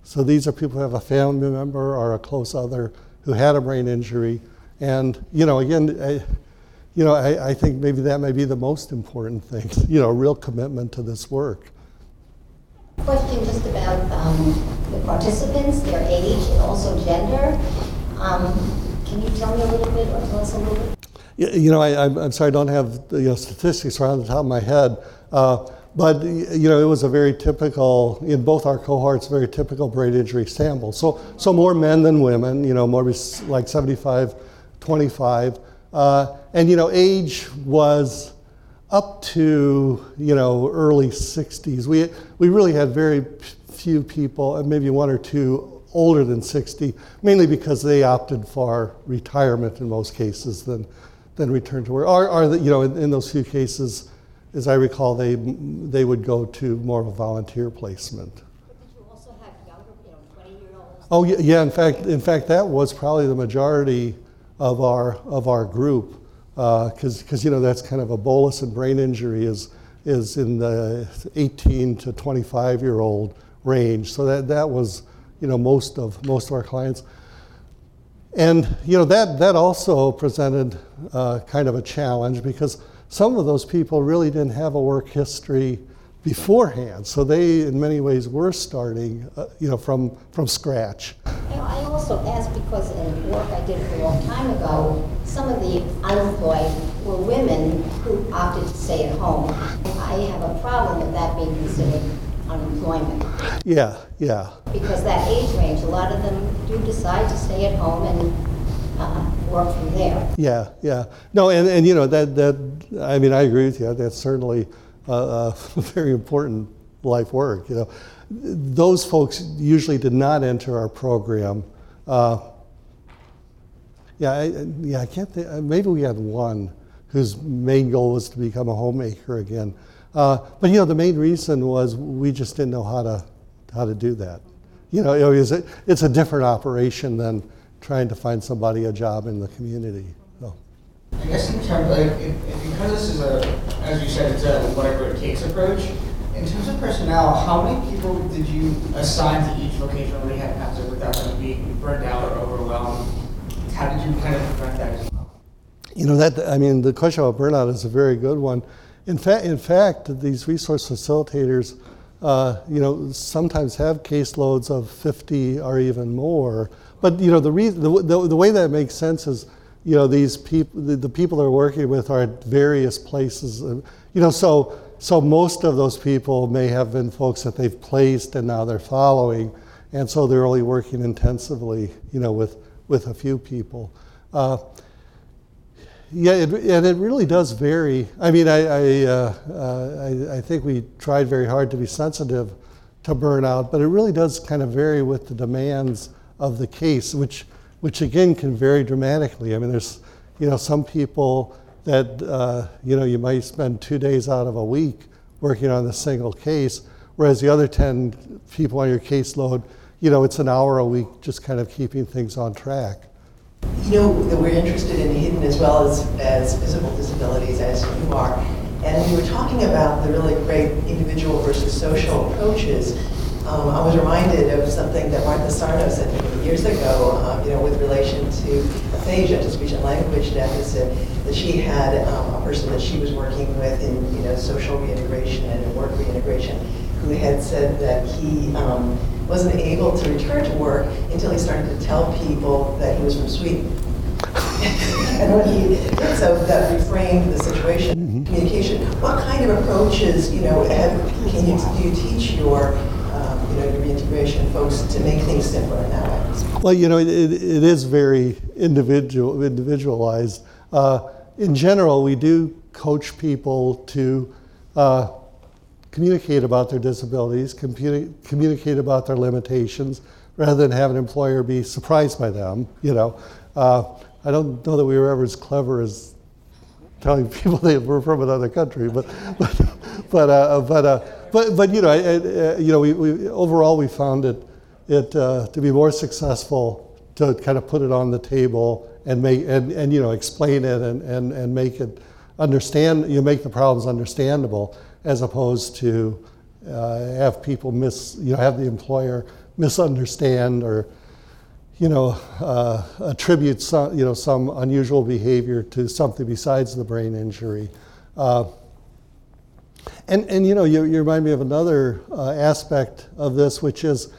So these are people who have a family member or a close other who had a brain injury. And, you know, again, I, you know, I, I, think maybe that may be the most important thing, you know, real commitment to this work. Question just about um, the participants, their age, and also gender. Um, can you tell me a little bit or tell us a little bit? You know, I, am sorry, I don't have the you know, statistics on the top of my head. Uh, but you know, it was a very typical in both our cohorts, very typical brain injury sample. So, so more men than women. You know, more like 75, 25, uh, and you know, age was up to you know early 60s. We we really had very few people, maybe one or two older than 60, mainly because they opted for retirement in most cases than than return to work. Or, or the, you know, in, in those few cases as I recall, they, they would go to more of a volunteer placement. But did you also have younger, you know, 20 year olds? Oh yeah, yeah. In fact, in fact, that was probably the majority of our of our group, because uh, because you know that's kind of a bolus in brain injury is is in the 18 to 25 year old range. So that that was you know most of most of our clients. And you know that that also presented uh, kind of a challenge because some of those people really didn't have a work history beforehand, so they, in many ways, were starting, uh, you know, from from scratch. You know, I also asked because in work I did a long time ago, some of the unemployed were women who opted to stay at home. I have a problem with that being considered unemployment. Yeah, yeah. Because that age range, a lot of them do decide to stay at home and uh, work from there. Yeah, yeah. No, and, and you know, that, that, I mean, I agree with you. That's certainly a, a very important life work. You know, those folks usually did not enter our program. Uh, yeah, I, yeah, I can't think, maybe we had one whose main goal was to become a homemaker again. Uh, but you know, the main reason was we just didn't know how to, how to do that. You know, it was a, it's a different operation than, trying to find somebody a job in the community. So. I guess in terms of, like, because this is a, as you said, it's a whatever it takes approach. In terms of personnel, how many people did you assign to each location? vocational rehab center without them being burned out or overwhelmed? How did you kind of prevent that as well? You know that I mean the question about burnout is a very good one. In fact, in fact, these resource facilitators, uh, you know, sometimes have caseloads of 50 or even more. But you know, the, reason, the, the, the way that makes sense is, you know, these people, the, the people they're working with are at various places. You know, so so most of those people may have been folks that they've placed and now they're following, and so they're only working intensively, you know, with with a few people. Uh, yeah, it, and it really does vary. I mean, I I, uh, uh, I, I think we tried very hard to be sensitive to burnout, but it really does kind of vary with the demands of the case, which, which again can vary dramatically. I mean, there's, you know, some people that, uh, you know, you might spend two days out of a week working on a single case, whereas the other 10 people on your caseload, you know, it's an hour a week just kind of keeping things on track. You know that we're interested in hidden as well as, as visible disabilities, as you are. And we were talking about the really great individual versus social approaches um, I was reminded of something that Martha Sarno said me years ago, um, you know, with relation to aphasia, to speech and language deficit, that she had um, a person that she was working with in, you know, social reintegration and work reintegration, who had said that he um, wasn't able to return to work until he started to tell people that he was from Sweden. and when he did so, that reframed the situation. Mm-hmm. Communication. What kind of approaches, you know, have, can you, do you teach your you know, your reintegration folks to make things simpler in that way? Well, you know, it, it is very individual, individualized. Uh, in general, we do coach people to uh, communicate about their disabilities, communi- communicate about their limitations, rather than have an employer be surprised by them. You know, uh, I don't know that we were ever as clever as telling people they were from another country, but but but uh, but uh, but, but you know, uh, you know, we, we, overall we found it, it uh, to be more successful to kind of put it on the table and make and, and you know explain it and, and, and make it understand you make the problems understandable as opposed to uh, have people miss you know have the employer misunderstand or you know uh, attribute some you know some unusual behavior to something besides the brain injury. Uh, and, and you know, you, you remind me of another uh, aspect of this, which is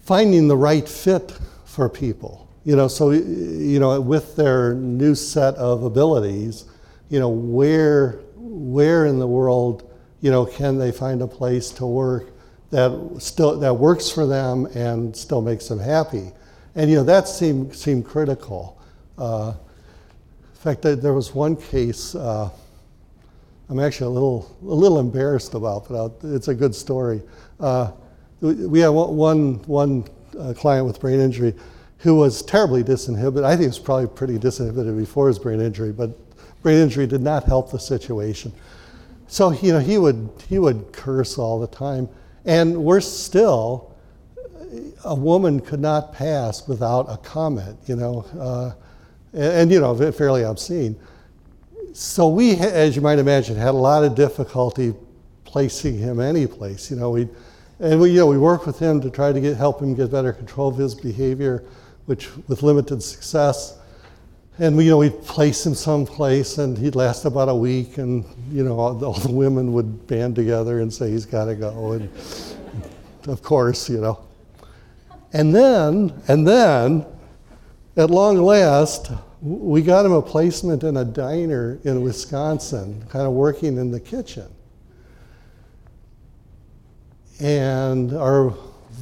finding the right fit for people. You know, so, you know, with their new set of abilities, you know, where, where in the world you know, can they find a place to work that still that works for them and still makes them happy? And you know, that seemed seemed critical. Uh, in fact, there was one case. Uh, I'm actually a little a little embarrassed about, but it's a good story. Uh, we had one one uh, client with brain injury who was terribly disinhibited. I think he was probably pretty disinhibited before his brain injury, but brain injury did not help the situation. So you know he would he would curse all the time, and worse still, a woman could not pass without a comment. You know, uh, and, and, you know fairly obscene. So we, as you might imagine, had a lot of difficulty placing him any place. You know, we and we you know we worked with him to try to get help him get better control of his behavior, which with limited success and we, you know, we'd place him someplace, and he'd last about a week, and you know, all, all the women would band together and say he's got to go, and of course, you know. And then, and then, at long last, we got him a placement in a diner in Wisconsin, kind of working in the kitchen. And our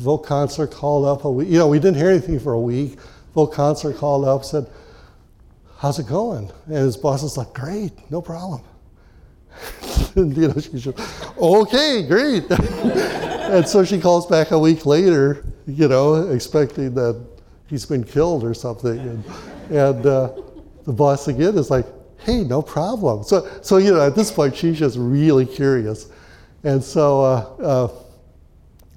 voc counselor called up a week. You know, we didn't hear anything for a week. Voc counselor called up, said how's it going? And his boss is like, great, no problem. and, you know, she's just, okay, great. and so she calls back a week later, you know, expecting that he's been killed or something. And, and uh, the boss again is like, hey, no problem. So, so, you know, at this point, she's just really curious. And so uh, uh,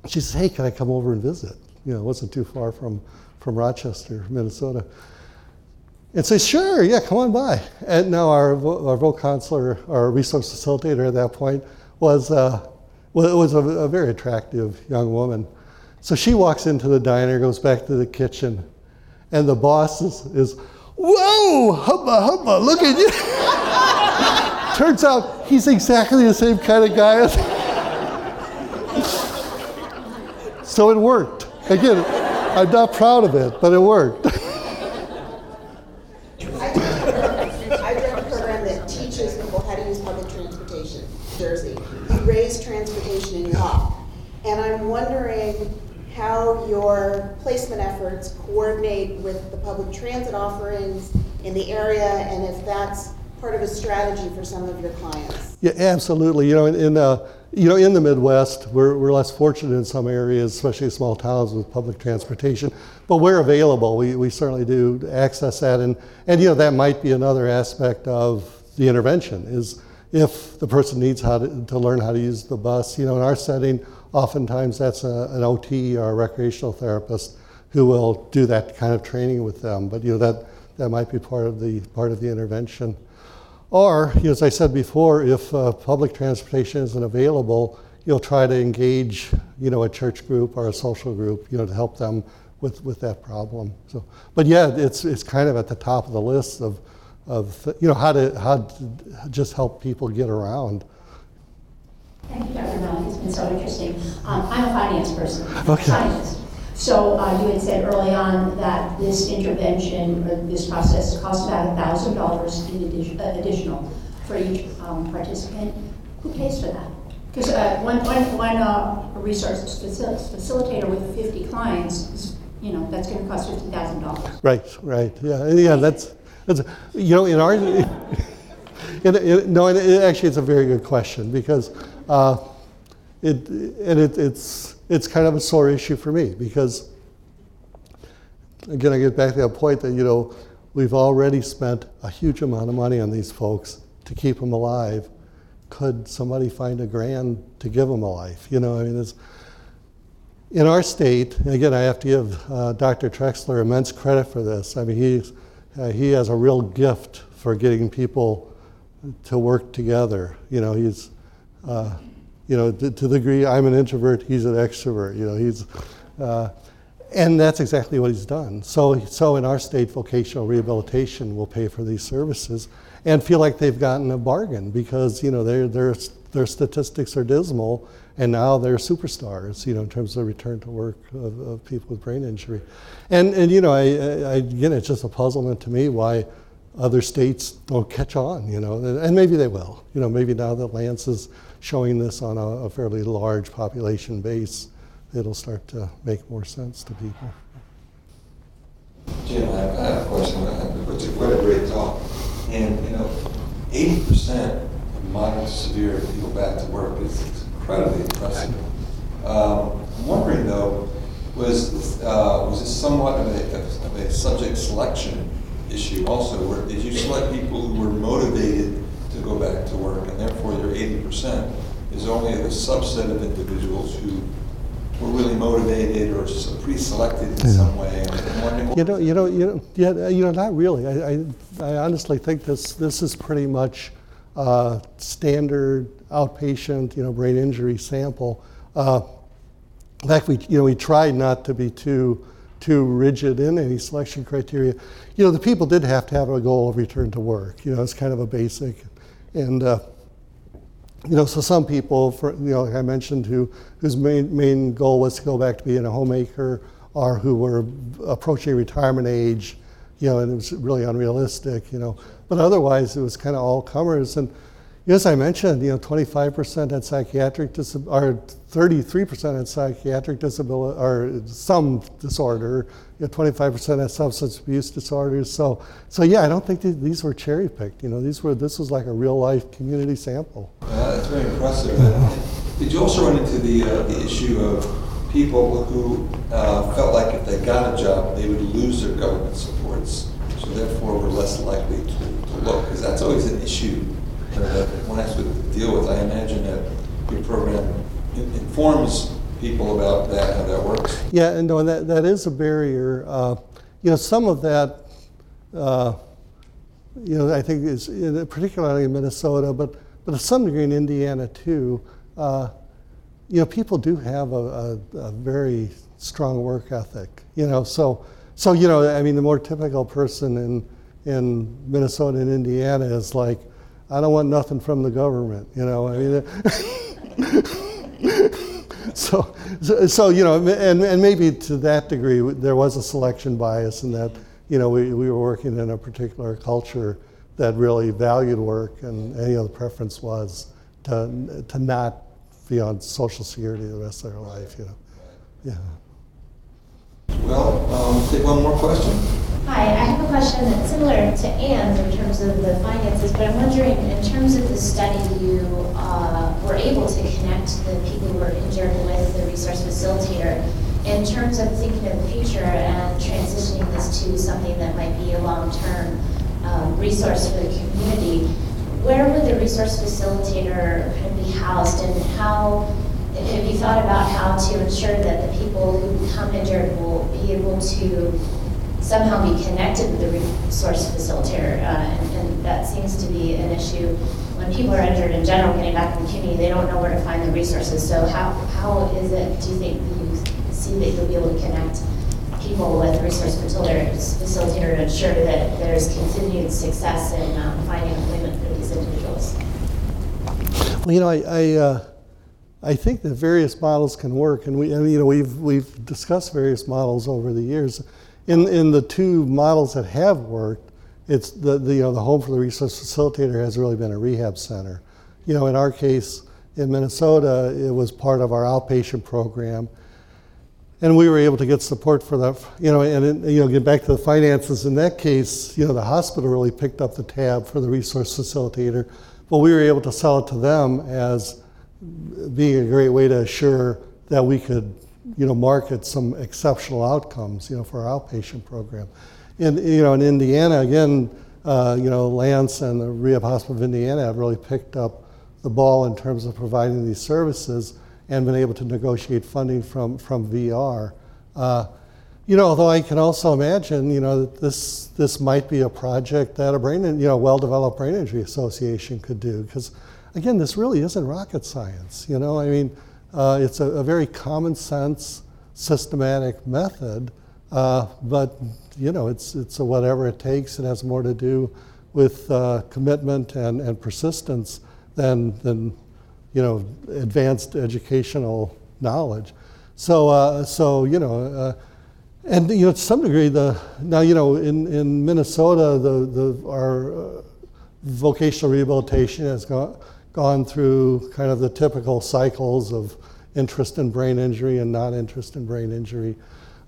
she says, hey, can I come over and visit? You know, it wasn't too far from, from Rochester, Minnesota and say, sure, yeah, come on by. And now our, our voc counselor, our resource facilitator at that point, was, uh, was a, a, very attractive young woman. So she walks into the diner, goes back to the kitchen, and the boss is, is whoa, hubba, hubba, look at you. Turns out he's exactly the same kind of guy so it worked. Again, I'm not proud of it, but it worked. And I'm wondering how your placement efforts coordinate with the public transit offerings in the area and if that's part of a strategy for some of your clients. Yeah, absolutely. You know, in, in uh, you know, in the Midwest, we're, we're less fortunate in some areas, especially small towns with public transportation. But where available, we, we certainly do access that. And, and, you know, that might be another aspect of the intervention is if the person needs how to, to learn how to use the bus. You know, in our setting, oftentimes that's a, an OT or a recreational therapist who will do that kind of training with them. But you know that that might be part of the part of the intervention. Or, you know, as I said before, if uh, public transportation isn't available, you'll try to engage, you know, a church group or a social group, you know, to help them with, with that problem. So, but yeah, it's it's kind of at the top of the list of, of you know how to how to just help people get around. Thank you, Dr. Mellon. It's been so interesting. Um, I'm a finance person, okay. scientist. So uh, you had said early on that this intervention, or this process, costs about $1,000 in addition, uh, additional for each um, participant. Who pays for that? Because uh, one, one, one uh, resource facilitator with 50 clients, is, you know, that's going to cost $50,000. Right, right. Yeah, yeah. That's, that's you know, in our, it, it, no, actually, it's a very good question because uh, it, and it, it's, it's kind of a sore issue for me because, again, I get back to that point that, you know, we've already spent a huge amount of money on these folks to keep them alive. Could somebody find a grand to give them a life? You know, I mean, it's, in our state, and again, I have to give uh, Dr. Trexler immense credit for this. I mean, he's, uh, he has a real gift for getting people to work together. You know, he's, uh, you know, to, to, the degree I'm an introvert, he's an extrovert. You know, he's, uh, and that's exactly what he's done. So, so in our state, vocational rehabilitation will pay for these services and feel like they've gotten a bargain because you know their their their statistics are dismal, and now they're superstars. You know, in terms of return to work of, of people with brain injury, and and you know, I, I, again, it's just a puzzlement to me why other states don't catch on, you know, and maybe they will. You know, maybe now that Lance is showing this on a, a fairly large population base, it'll start to make more sense to people. Jim, I have, a question. What a great talk. And, you know, 80% of moderate to severe people back to work is incredibly impressive. Um, I'm wondering, though, was, uh, was this somewhat of a, of a subject selection issue also, where did you select people who were motivated to go back to work, and therefore your 80% is only a subset of individuals who were really motivated or pre-selected in yeah. some way. You know, you know, you know, yeah, you know, not really. I, I, I honestly think this this is pretty much uh, standard outpatient, you know, brain injury sample. Uh, in fact, we, you know, we tried not to be too too rigid in any selection criteria. You know, the people did have to have a goal of return to work. You know, it's kind of a basic, and uh, you know, so some people, for, you know, like I mentioned, who whose main main goal was to go back to being a homemaker, or who were approaching retirement age, you know, and it was really unrealistic, you know. But otherwise, it was kind of all comers and as I mentioned, you know, 25% had psychiatric disability, or 33% had psychiatric disability, or some disorder. You know, 25% had substance abuse disorders. So, so yeah, I don't think these were cherry picked. You know, these were this was like a real life community sample. Yeah, that's very impressive. Did you also run into the uh, the issue of people who uh, felt like if they got a job, they would lose their government supports, so therefore were less likely to, to look? Because that's always an issue that one has to deal with. I imagine that your program informs people about that, how that works. Yeah, and no, that, that is a barrier. Uh, you know, some of that, uh, you know, I think is particularly in Minnesota, but, but to some degree in Indiana too. Uh, you know, people do have a, a, a, very strong work ethic. You know, so so you know, I mean, the more typical person in in Minnesota and Indiana is like, I don't want nothing from the government, you know. I mean, so, so, so, you know, and, and maybe to that degree, there was a selection bias in that, you know, we, we were working in a particular culture that really valued work, and, and you know, the preference was to, to not be on Social Security the rest of their life, you know. Yeah. Well, um, take one more question. Hi, I have a question that's similar to Anne's in terms of the finances, but I'm wondering, in terms of the study, you uh, were able to connect the people who were injured with the resource facilitator. In terms of thinking of the future and transitioning this to something that might be a long-term um, resource for the community, where would the resource facilitator kind of be housed and how have you thought about how to ensure that the people who become injured will be able to somehow be connected with the resource facilitator. Uh, and, and, that seems to be an issue when people are injured in general, getting back in the community, they don't know where to find the resources. So how, how is it, do you think you see that you'll be able to connect people with resource facilitator to ensure that there's continued success in um, finding employment for these individuals? Well, you know, I, I, uh, I think that various models can work, and we, and, you know, we've, we've discussed various models over the years in, in the two models that have worked, it's the, the, you know, the home for the resource facilitator has really been a rehab center. You know, in our case, in Minnesota, it was part of our outpatient program. And we were able to get support for that, you know, and it, you know, get back to the finances. In that case, you know, the hospital really picked up the tab for the resource facilitator, but we were able to sell it to them as being a great way to assure that we could you know, market some exceptional outcomes, you know, for our outpatient program. In, you know, in Indiana, again, uh, you know, Lance and the Rehab Hospital of Indiana have really picked up the ball in terms of providing these services and been able to negotiate funding from, from VR. Uh, you know, although I can also imagine, you know, that this, this might be a project that a brain, you know, well-developed brain injury association could do, because again, this really isn't rocket science, you know, I mean, uh, it's a, a, very common sense, systematic method, uh, but you know, it's, it's a whatever it takes. It has more to do with uh, commitment and, and persistence than, than you know, advanced educational knowledge. So, uh, so you know, uh, and you know, to some degree, the now you know in, in Minnesota, the the our uh, vocational rehabilitation has gone gone through kind of the typical cycles of interest in brain injury and non-interest in brain injury.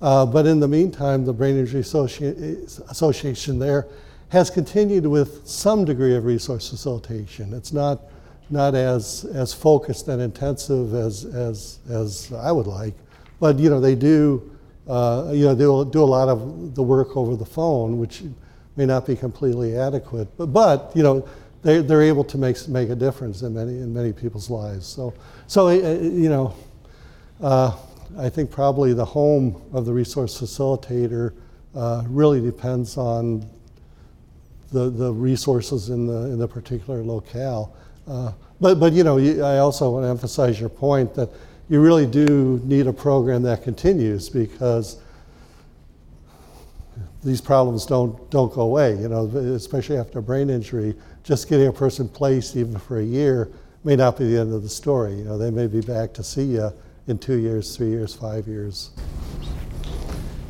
Uh, but in the meantime, the Brain Injury Associ- Association there has continued with some degree of resource facilitation. It's not not as as focused and intensive as as as I would like, but you know they do uh, you know do do a lot of the work over the phone, which may not be completely adequate, but but you know they they're able to make make a difference in many in many people's lives. So so uh, you know. I think probably the home of the resource facilitator uh, really depends on the, the resources in the, in the particular locale. Uh, but, but, you know, I also want to emphasize your point that you really do need a program that continues because these problems don't, don't go away, you know, especially after a brain injury. Just getting a person placed even for a year may not be the end of the story. You know, they may be back to see you in two years, three years, five years.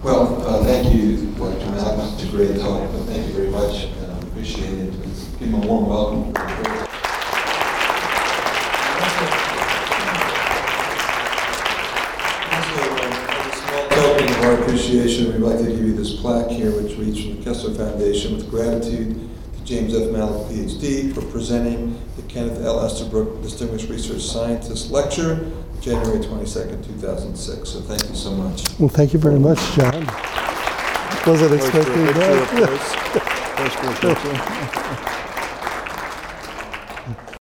Well, uh, thank you, Dr. Malec. It's a great talk. Thank you very much. Uh, appreciate it. Let's give him a warm welcome. token of our appreciation, we'd like to give you this plaque here, which reads from the Kessler Foundation with gratitude to James F. Malec, PhD, for presenting the Kenneth L. Estabrook Distinguished Research Scientist Lecture January 22nd, 2006. So thank you so much. Well, thank you very much, John. Wasn't expecting that.